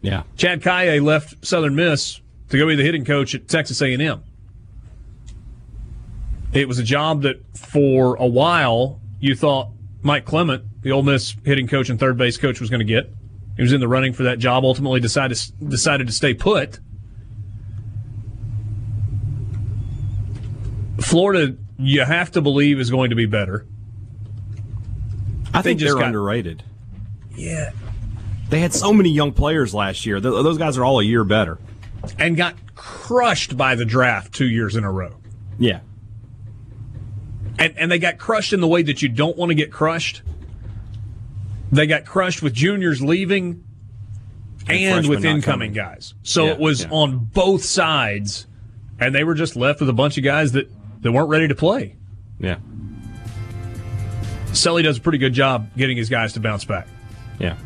Yeah. Chad Caillet left Southern Miss to go be the hitting coach at Texas A&M. It was a job that for a while you thought Mike Clement, the Ole Miss hitting coach and third base coach, was going to get. He was in the running for that job. Ultimately, decided decided to stay put. Florida, you have to believe is going to be better. I think They got- underrated. Yeah, They had so many young players last year. Th- those guys are all a year better. and got crushed by the draft two years in a row. Yeah. and and they got crushed in the way that you don't want to get crushed. They got crushed with juniors leaving and, freshmen with incoming guys. So Yeah, it was yeah. on both sides, and they were just left with a bunch of guys that, that weren't ready to play. Yeah. Sully does a pretty good job getting his guys to bounce back. Yeah.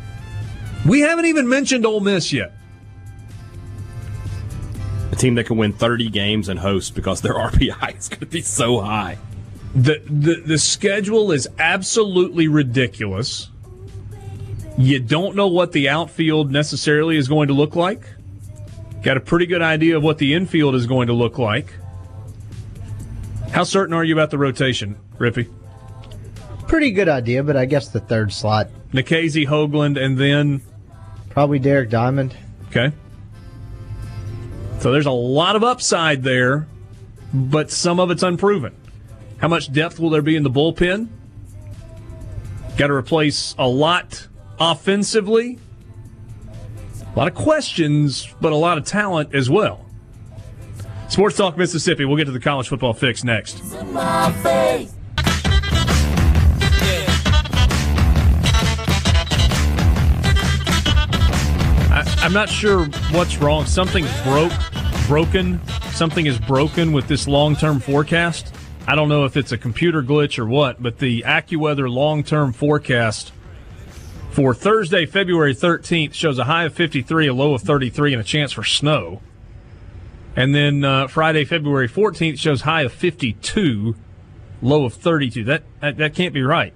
We haven't even mentioned Ole Miss yet. A team that can win 30 games and host because their RPI is going to be so high. The, the the schedule is absolutely ridiculous. You don't know what the outfield necessarily is going to look like. Got a pretty good idea of what the infield is going to look like. How certain are you about the rotation, Rippey? Pretty good idea, but I guess the third slot, Nikhazy, Hoglund, and then probably Derek Diamond. okay. So there's a lot of upside there, but some of it's unproven. How much depth will there be in the bullpen? Got to replace a lot offensively. A lot of questions, but a lot of talent as well. Sports Talk Mississippi. We'll get to the college football fix next. I, I'm not sure what's wrong. Something broke, broken. Something is broken with this long-term forecast. I don't know if it's a computer glitch or what, but the AccuWeather long-term forecast for Thursday, February 13th shows a high of 53, a low of 33, and a chance for snow. And then uh, Friday, February 14th shows high of 52, low of 32. That, that that can't be right.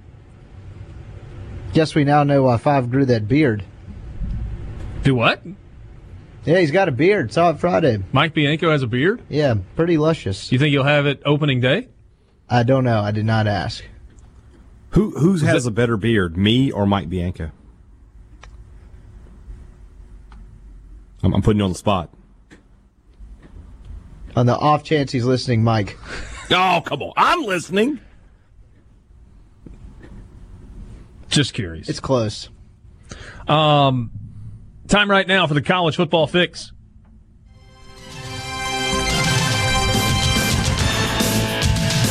Guess we now know why Five grew that beard. Do what? Yeah, he's got a beard. Saw it Friday. Mike Bianco has a beard? Yeah, pretty luscious. You think you'll have it opening day? I don't know. I did not ask. Who who has a better beard, me or Mike Bianco? I'm, I'm putting you on the spot. On the off chance he's listening, Mike. Oh, come on. I'm listening. Just curious. It's close. Um, time right now for the college football fix.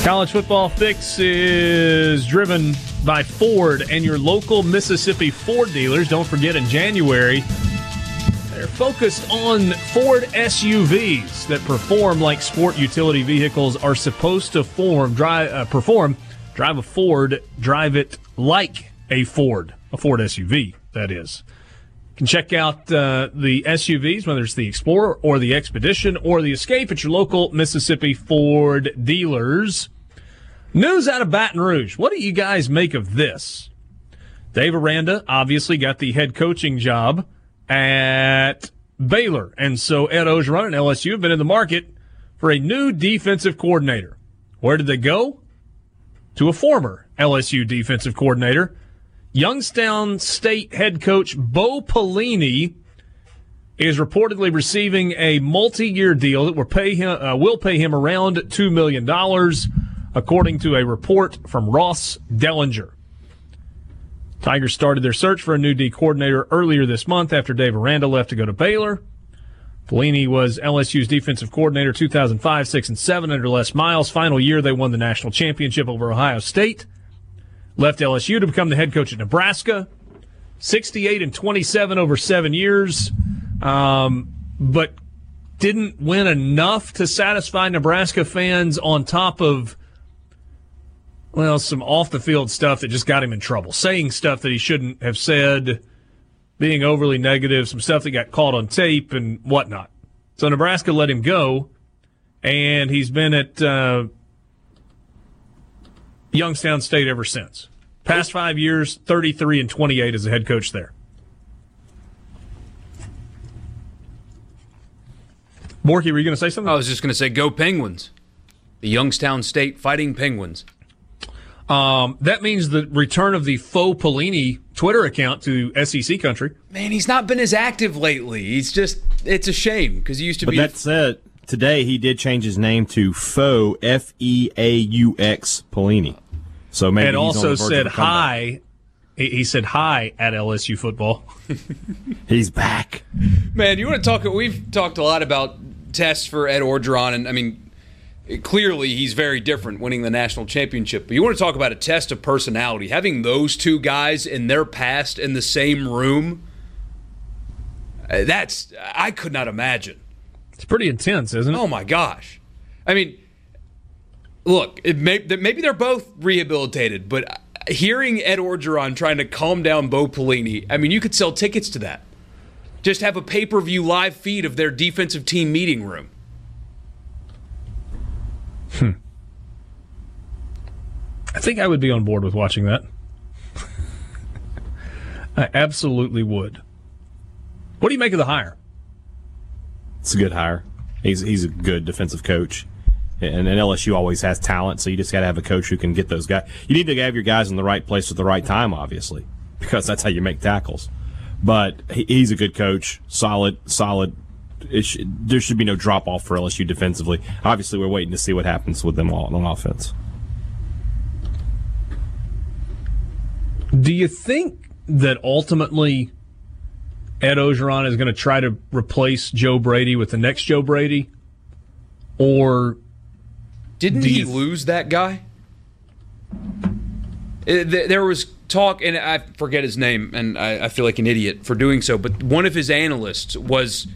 College football fix is driven by Ford and your local Mississippi Ford dealers. Don't forget in January, they're focused on Ford SUVs that perform like sport utility vehicles are supposed to form, drive, uh, perform. Drive a Ford, drive it like a Ford, a Ford SUV, that is. You can check out uh, the SUVs, whether it's the Explorer or the Expedition or the Escape at your local Mississippi Ford dealers. News out of Baton Rouge. What do you guys make of this? Dave Aranda obviously got the head coaching job at Baylor. And so Ed Orgeron and LSU have been in the market for a new defensive coordinator. Where did they go? To a former LSU defensive coordinator. Youngstown State head coach Bo Pelini is reportedly receiving a multi-year deal that will pay him uh, will pay him around two million dollars, according to a report from Ross Dellenger. Tigers started their search for a new D coordinator earlier this month after Dave Aranda left to go to Baylor. Pelini was LSU's defensive coordinator 2005, 6, and 7 under Les Miles. Final year, they won the national championship over Ohio State. Left LSU to become the head coach at Nebraska. 68 and 27 over seven years, um, but didn't win enough to satisfy Nebraska fans on top of, well, some off the field stuff that just got him in trouble. Saying stuff that he shouldn't have said, being overly negative, some stuff that got caught on tape and whatnot. So Nebraska let him go, and he's been at uh, Youngstown State ever since. Past five years, 33 and 28 as a head coach there. Borky, were you going to say something? I was just going to say, go Penguins. The Youngstown State Fighting Penguins. Um, that means the return of the faux Pelini Twitter account to SEC country. Man, he's not been as active lately. He's just, it's a shame because he used to But be. that said, today he did change his name to Faux F E A U X Pelini. So maybe and he's on also the said hi. He he said hi at LSU football. He's back. Man, you want to talk? We've talked a lot about tests for Ed Orgeron, and I mean, clearly he's very different, winning the national championship. But you want to talk about a test of personality? Having those two guys in their past in the same room, uh, that's I could not imagine. It's pretty intense, isn't it? Oh my gosh! I mean, look, it may, maybe they're both rehabilitated, but hearing Ed Orgeron trying to calm down Bo Pelini, I mean, you could sell tickets to that. Just have a pay per view live feed of their defensive team meeting room. Hmm. I think I would be on board with watching that. I absolutely would. What do you make of the hire? It's a good hire. He's he's a good defensive coach. And, and LSU always has talent, so you just got to have a coach who can get those guys. You need to have your guys in the right place at the right time, obviously, because that's how you make tackles. But he, he's a good coach, solid, solid. It sh- there should be no drop off for LSU defensively. Obviously, we're waiting to see what happens with them all on offense. Do you think that ultimately Ed Orgeron is going to try to replace Joe Brady with the next Joe Brady? Or Didn't he you- lose that guy? Uh, There was talk, and I forget his name, and I, I feel like an idiot for doing so. But one of his analysts was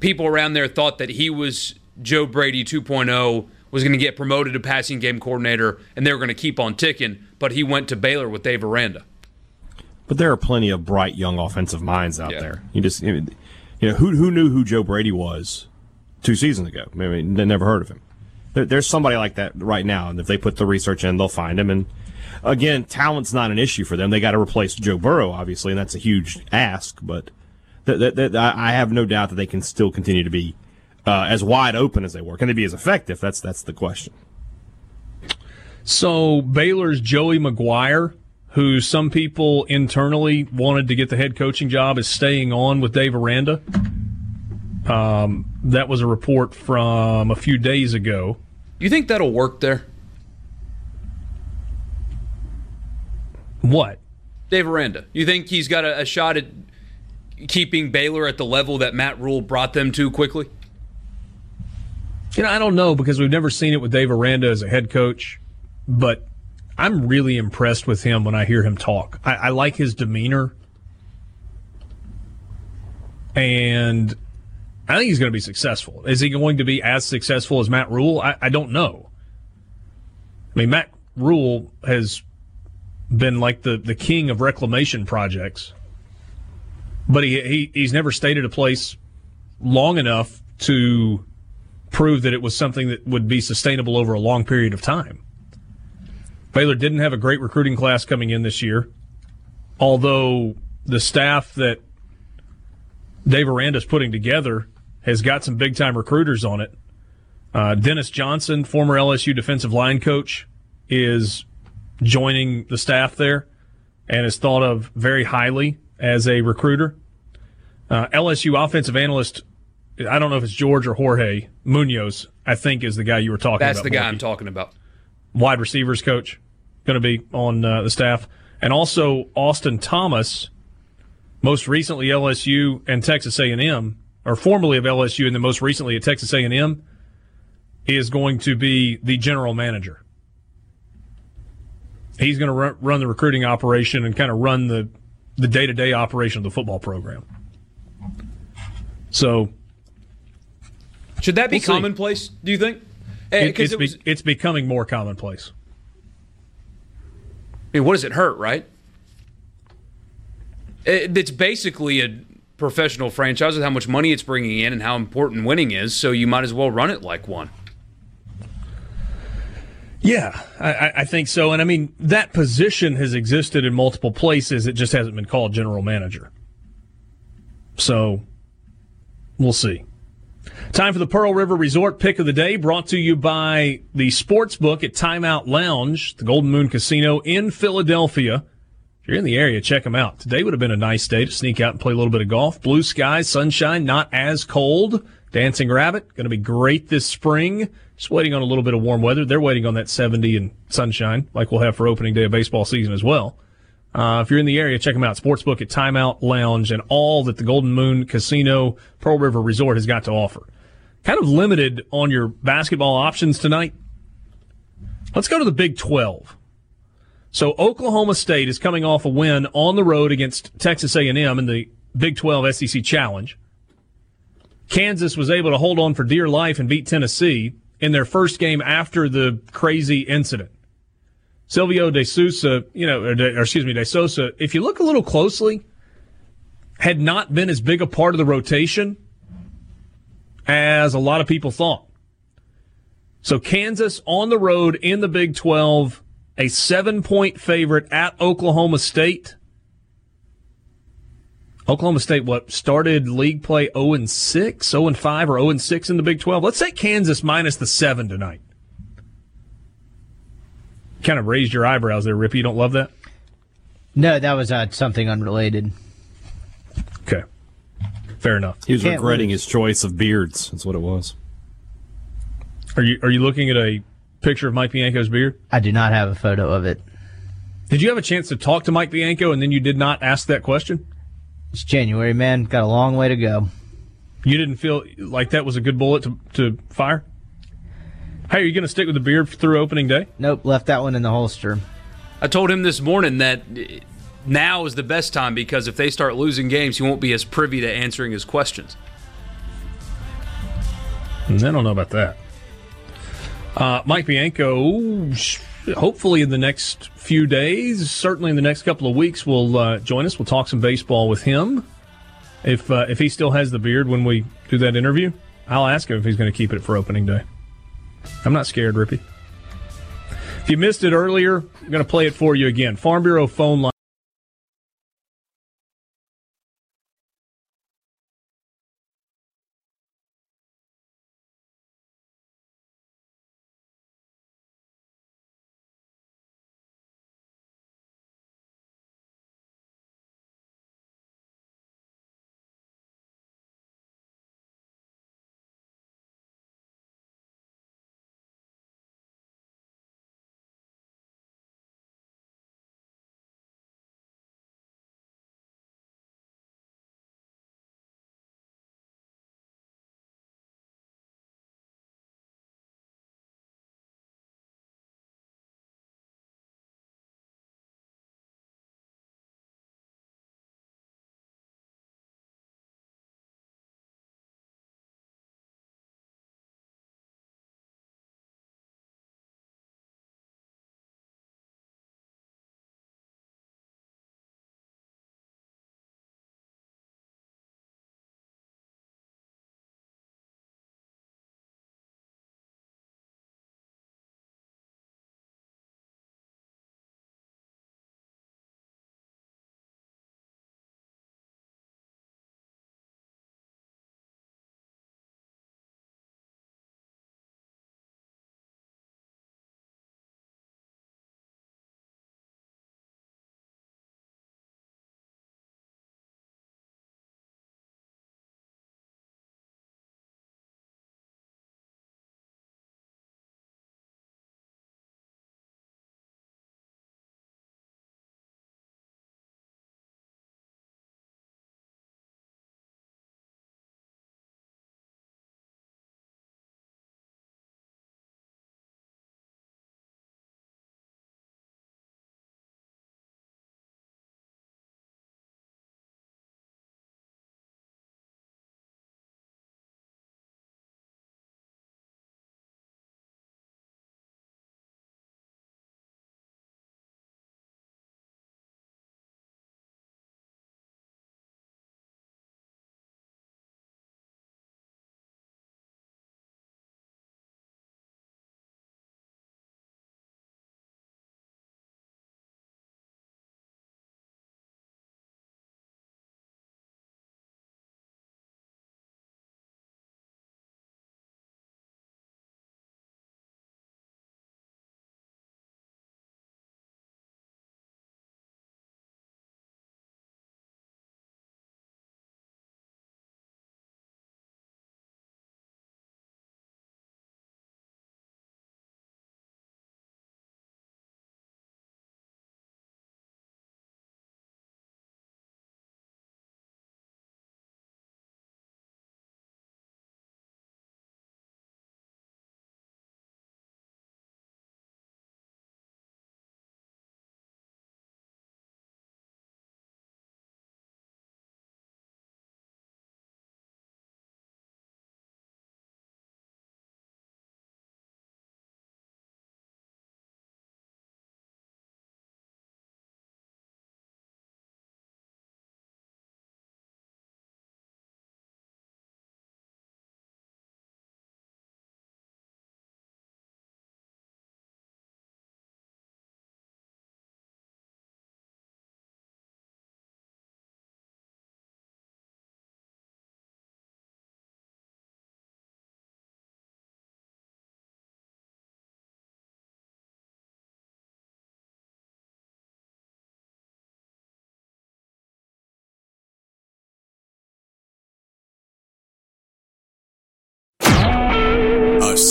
people around there thought that he was Joe Brady 2.0, was going to get promoted to passing game coordinator, and they were going to keep on ticking. But he went to Baylor with Dave Aranda. But there are plenty of bright young offensive minds out Yeah. there. You just you know who who knew who Joe Brady was two seasons ago. I mean, they never heard of him. There, there's somebody like that right now, and if they put the research in, they'll find him. And again, talent's not an issue for them. They got to replace Joe Burrow, obviously, and that's a huge ask. But th- th- th- I have no doubt that they can still continue to be uh, as wide open as they were. Can they be as effective? That's that's the question. So Baylor's Joey McGuire, who some people internally wanted to get the head coaching job, is staying on with Dave Aranda. Um, that was a report from a few days ago. You think that'll work there? What? Dave Aranda. You think he's got a, a shot at keeping Baylor at the level that Matt Rhule brought them to quickly? You know, I don't know because we've never seen it with Dave Aranda as a head coach, but I'm really impressed with him when I hear him talk. I, I like his demeanor, and I think he's going to be successful. Is he going to be as successful as Matt Rhule? I, I don't know. I mean, Matt Rhule has been like the, the king of reclamation projects, but he, he he's never stayed at a place long enough to prove that it was something that would be sustainable over a long period of time. Baylor didn't have a great recruiting class coming in this year, although the staff that Dave Aranda's putting together has got some big time recruiters on it. Uh, Dennis Johnson, former LSU defensive line coach, is joining the staff there and is thought of very highly as a recruiter. Uh, LSU offensive analyst, I don't know if it's George or Jorge Munoz, I think is the guy you were talking That's about. That's the guy Borky. I'm talking about. Wide receivers coach, going to be on uh, the staff. And also Austin Thomas, most recently LSU and Texas A&M, or formerly of LSU and then most recently at Texas A&M, is going to be the general manager. He's going to run, run the recruiting operation and kind of run the the day to day operation of the football program. So Should that be We'll commonplace, do you think? Eh, it, it's, it was- be, it's becoming more commonplace. I mean, what does it hurt, right? It, it's basically a professional franchise with how much money it's bringing in and how important winning is, so you might as well run it like one. Yeah, I, I- think so. And I mean, that position has existed in multiple places. It just hasn't been called general manager. So we'll see. Time for the Pearl River Resort pick of the day, brought to you by the sports book at Timeout Lounge, the Golden Moon Casino in Philadelphia. If you're in the area, check them out. Today would have been a nice day to sneak out and play a little bit of golf. Blue skies, sunshine, not as cold. Dancing Rabbit, going to be great this spring. Just waiting on a little bit of warm weather. They're waiting on that 70 and sunshine, like we'll have for opening day of baseball season as well. Uh, if you're in the area, check them out. Sportsbook at Timeout Lounge and all that the Golden Moon Casino Pearl River Resort has got to offer. Kind of limited on your basketball options tonight. Let's go to the Big 12. So Oklahoma State is coming off a win on the road against Texas A&M in the Big 12 SEC Challenge. Kansas was able to hold on for dear life and beat Tennessee in their first game after the crazy incident. Silvio De Sousa, you know, or, De, or excuse me, De Sosa, if you look a little closely, had not been as big a part of the rotation as a lot of people thought. So Kansas on the road in the Big 12, a seven point favorite at Oklahoma State. Oklahoma State, what started league play 0 and 6, 0 and 5, or 0 and 6 in the Big 12? Let's say Kansas minus the seven tonight. Kind of raised your eyebrows there, Rippey. You don't love that? No, that was uh, something unrelated. Okay. Fair enough. He was Can't regretting lose. his choice of beards. That's what it was. Are you are you looking at a picture of Mike Bianco's beard? I do not have a photo of it. Did you have a chance to talk to Mike Bianco and then you did not ask that question? It's January, man. Got a long way to go. You didn't feel like that was a good bullet to, to fire? Hey, are you going to stick with the beard through opening day? Nope, left that one in the holster. I told him this morning that now is the best time because if they start losing games, he won't be as privy to answering his questions. I don't know about that. Uh, Mike Bianco, sh- hopefully in the next few days, certainly in the next couple of weeks, will uh, join us. We'll talk some baseball with him. If uh, if he still has the beard when we do that interview, I'll ask him if he's going to keep it for opening day. I'm not scared, Rippey. If you missed it earlier, I'm going to play it for you again. Farm Bureau phone line.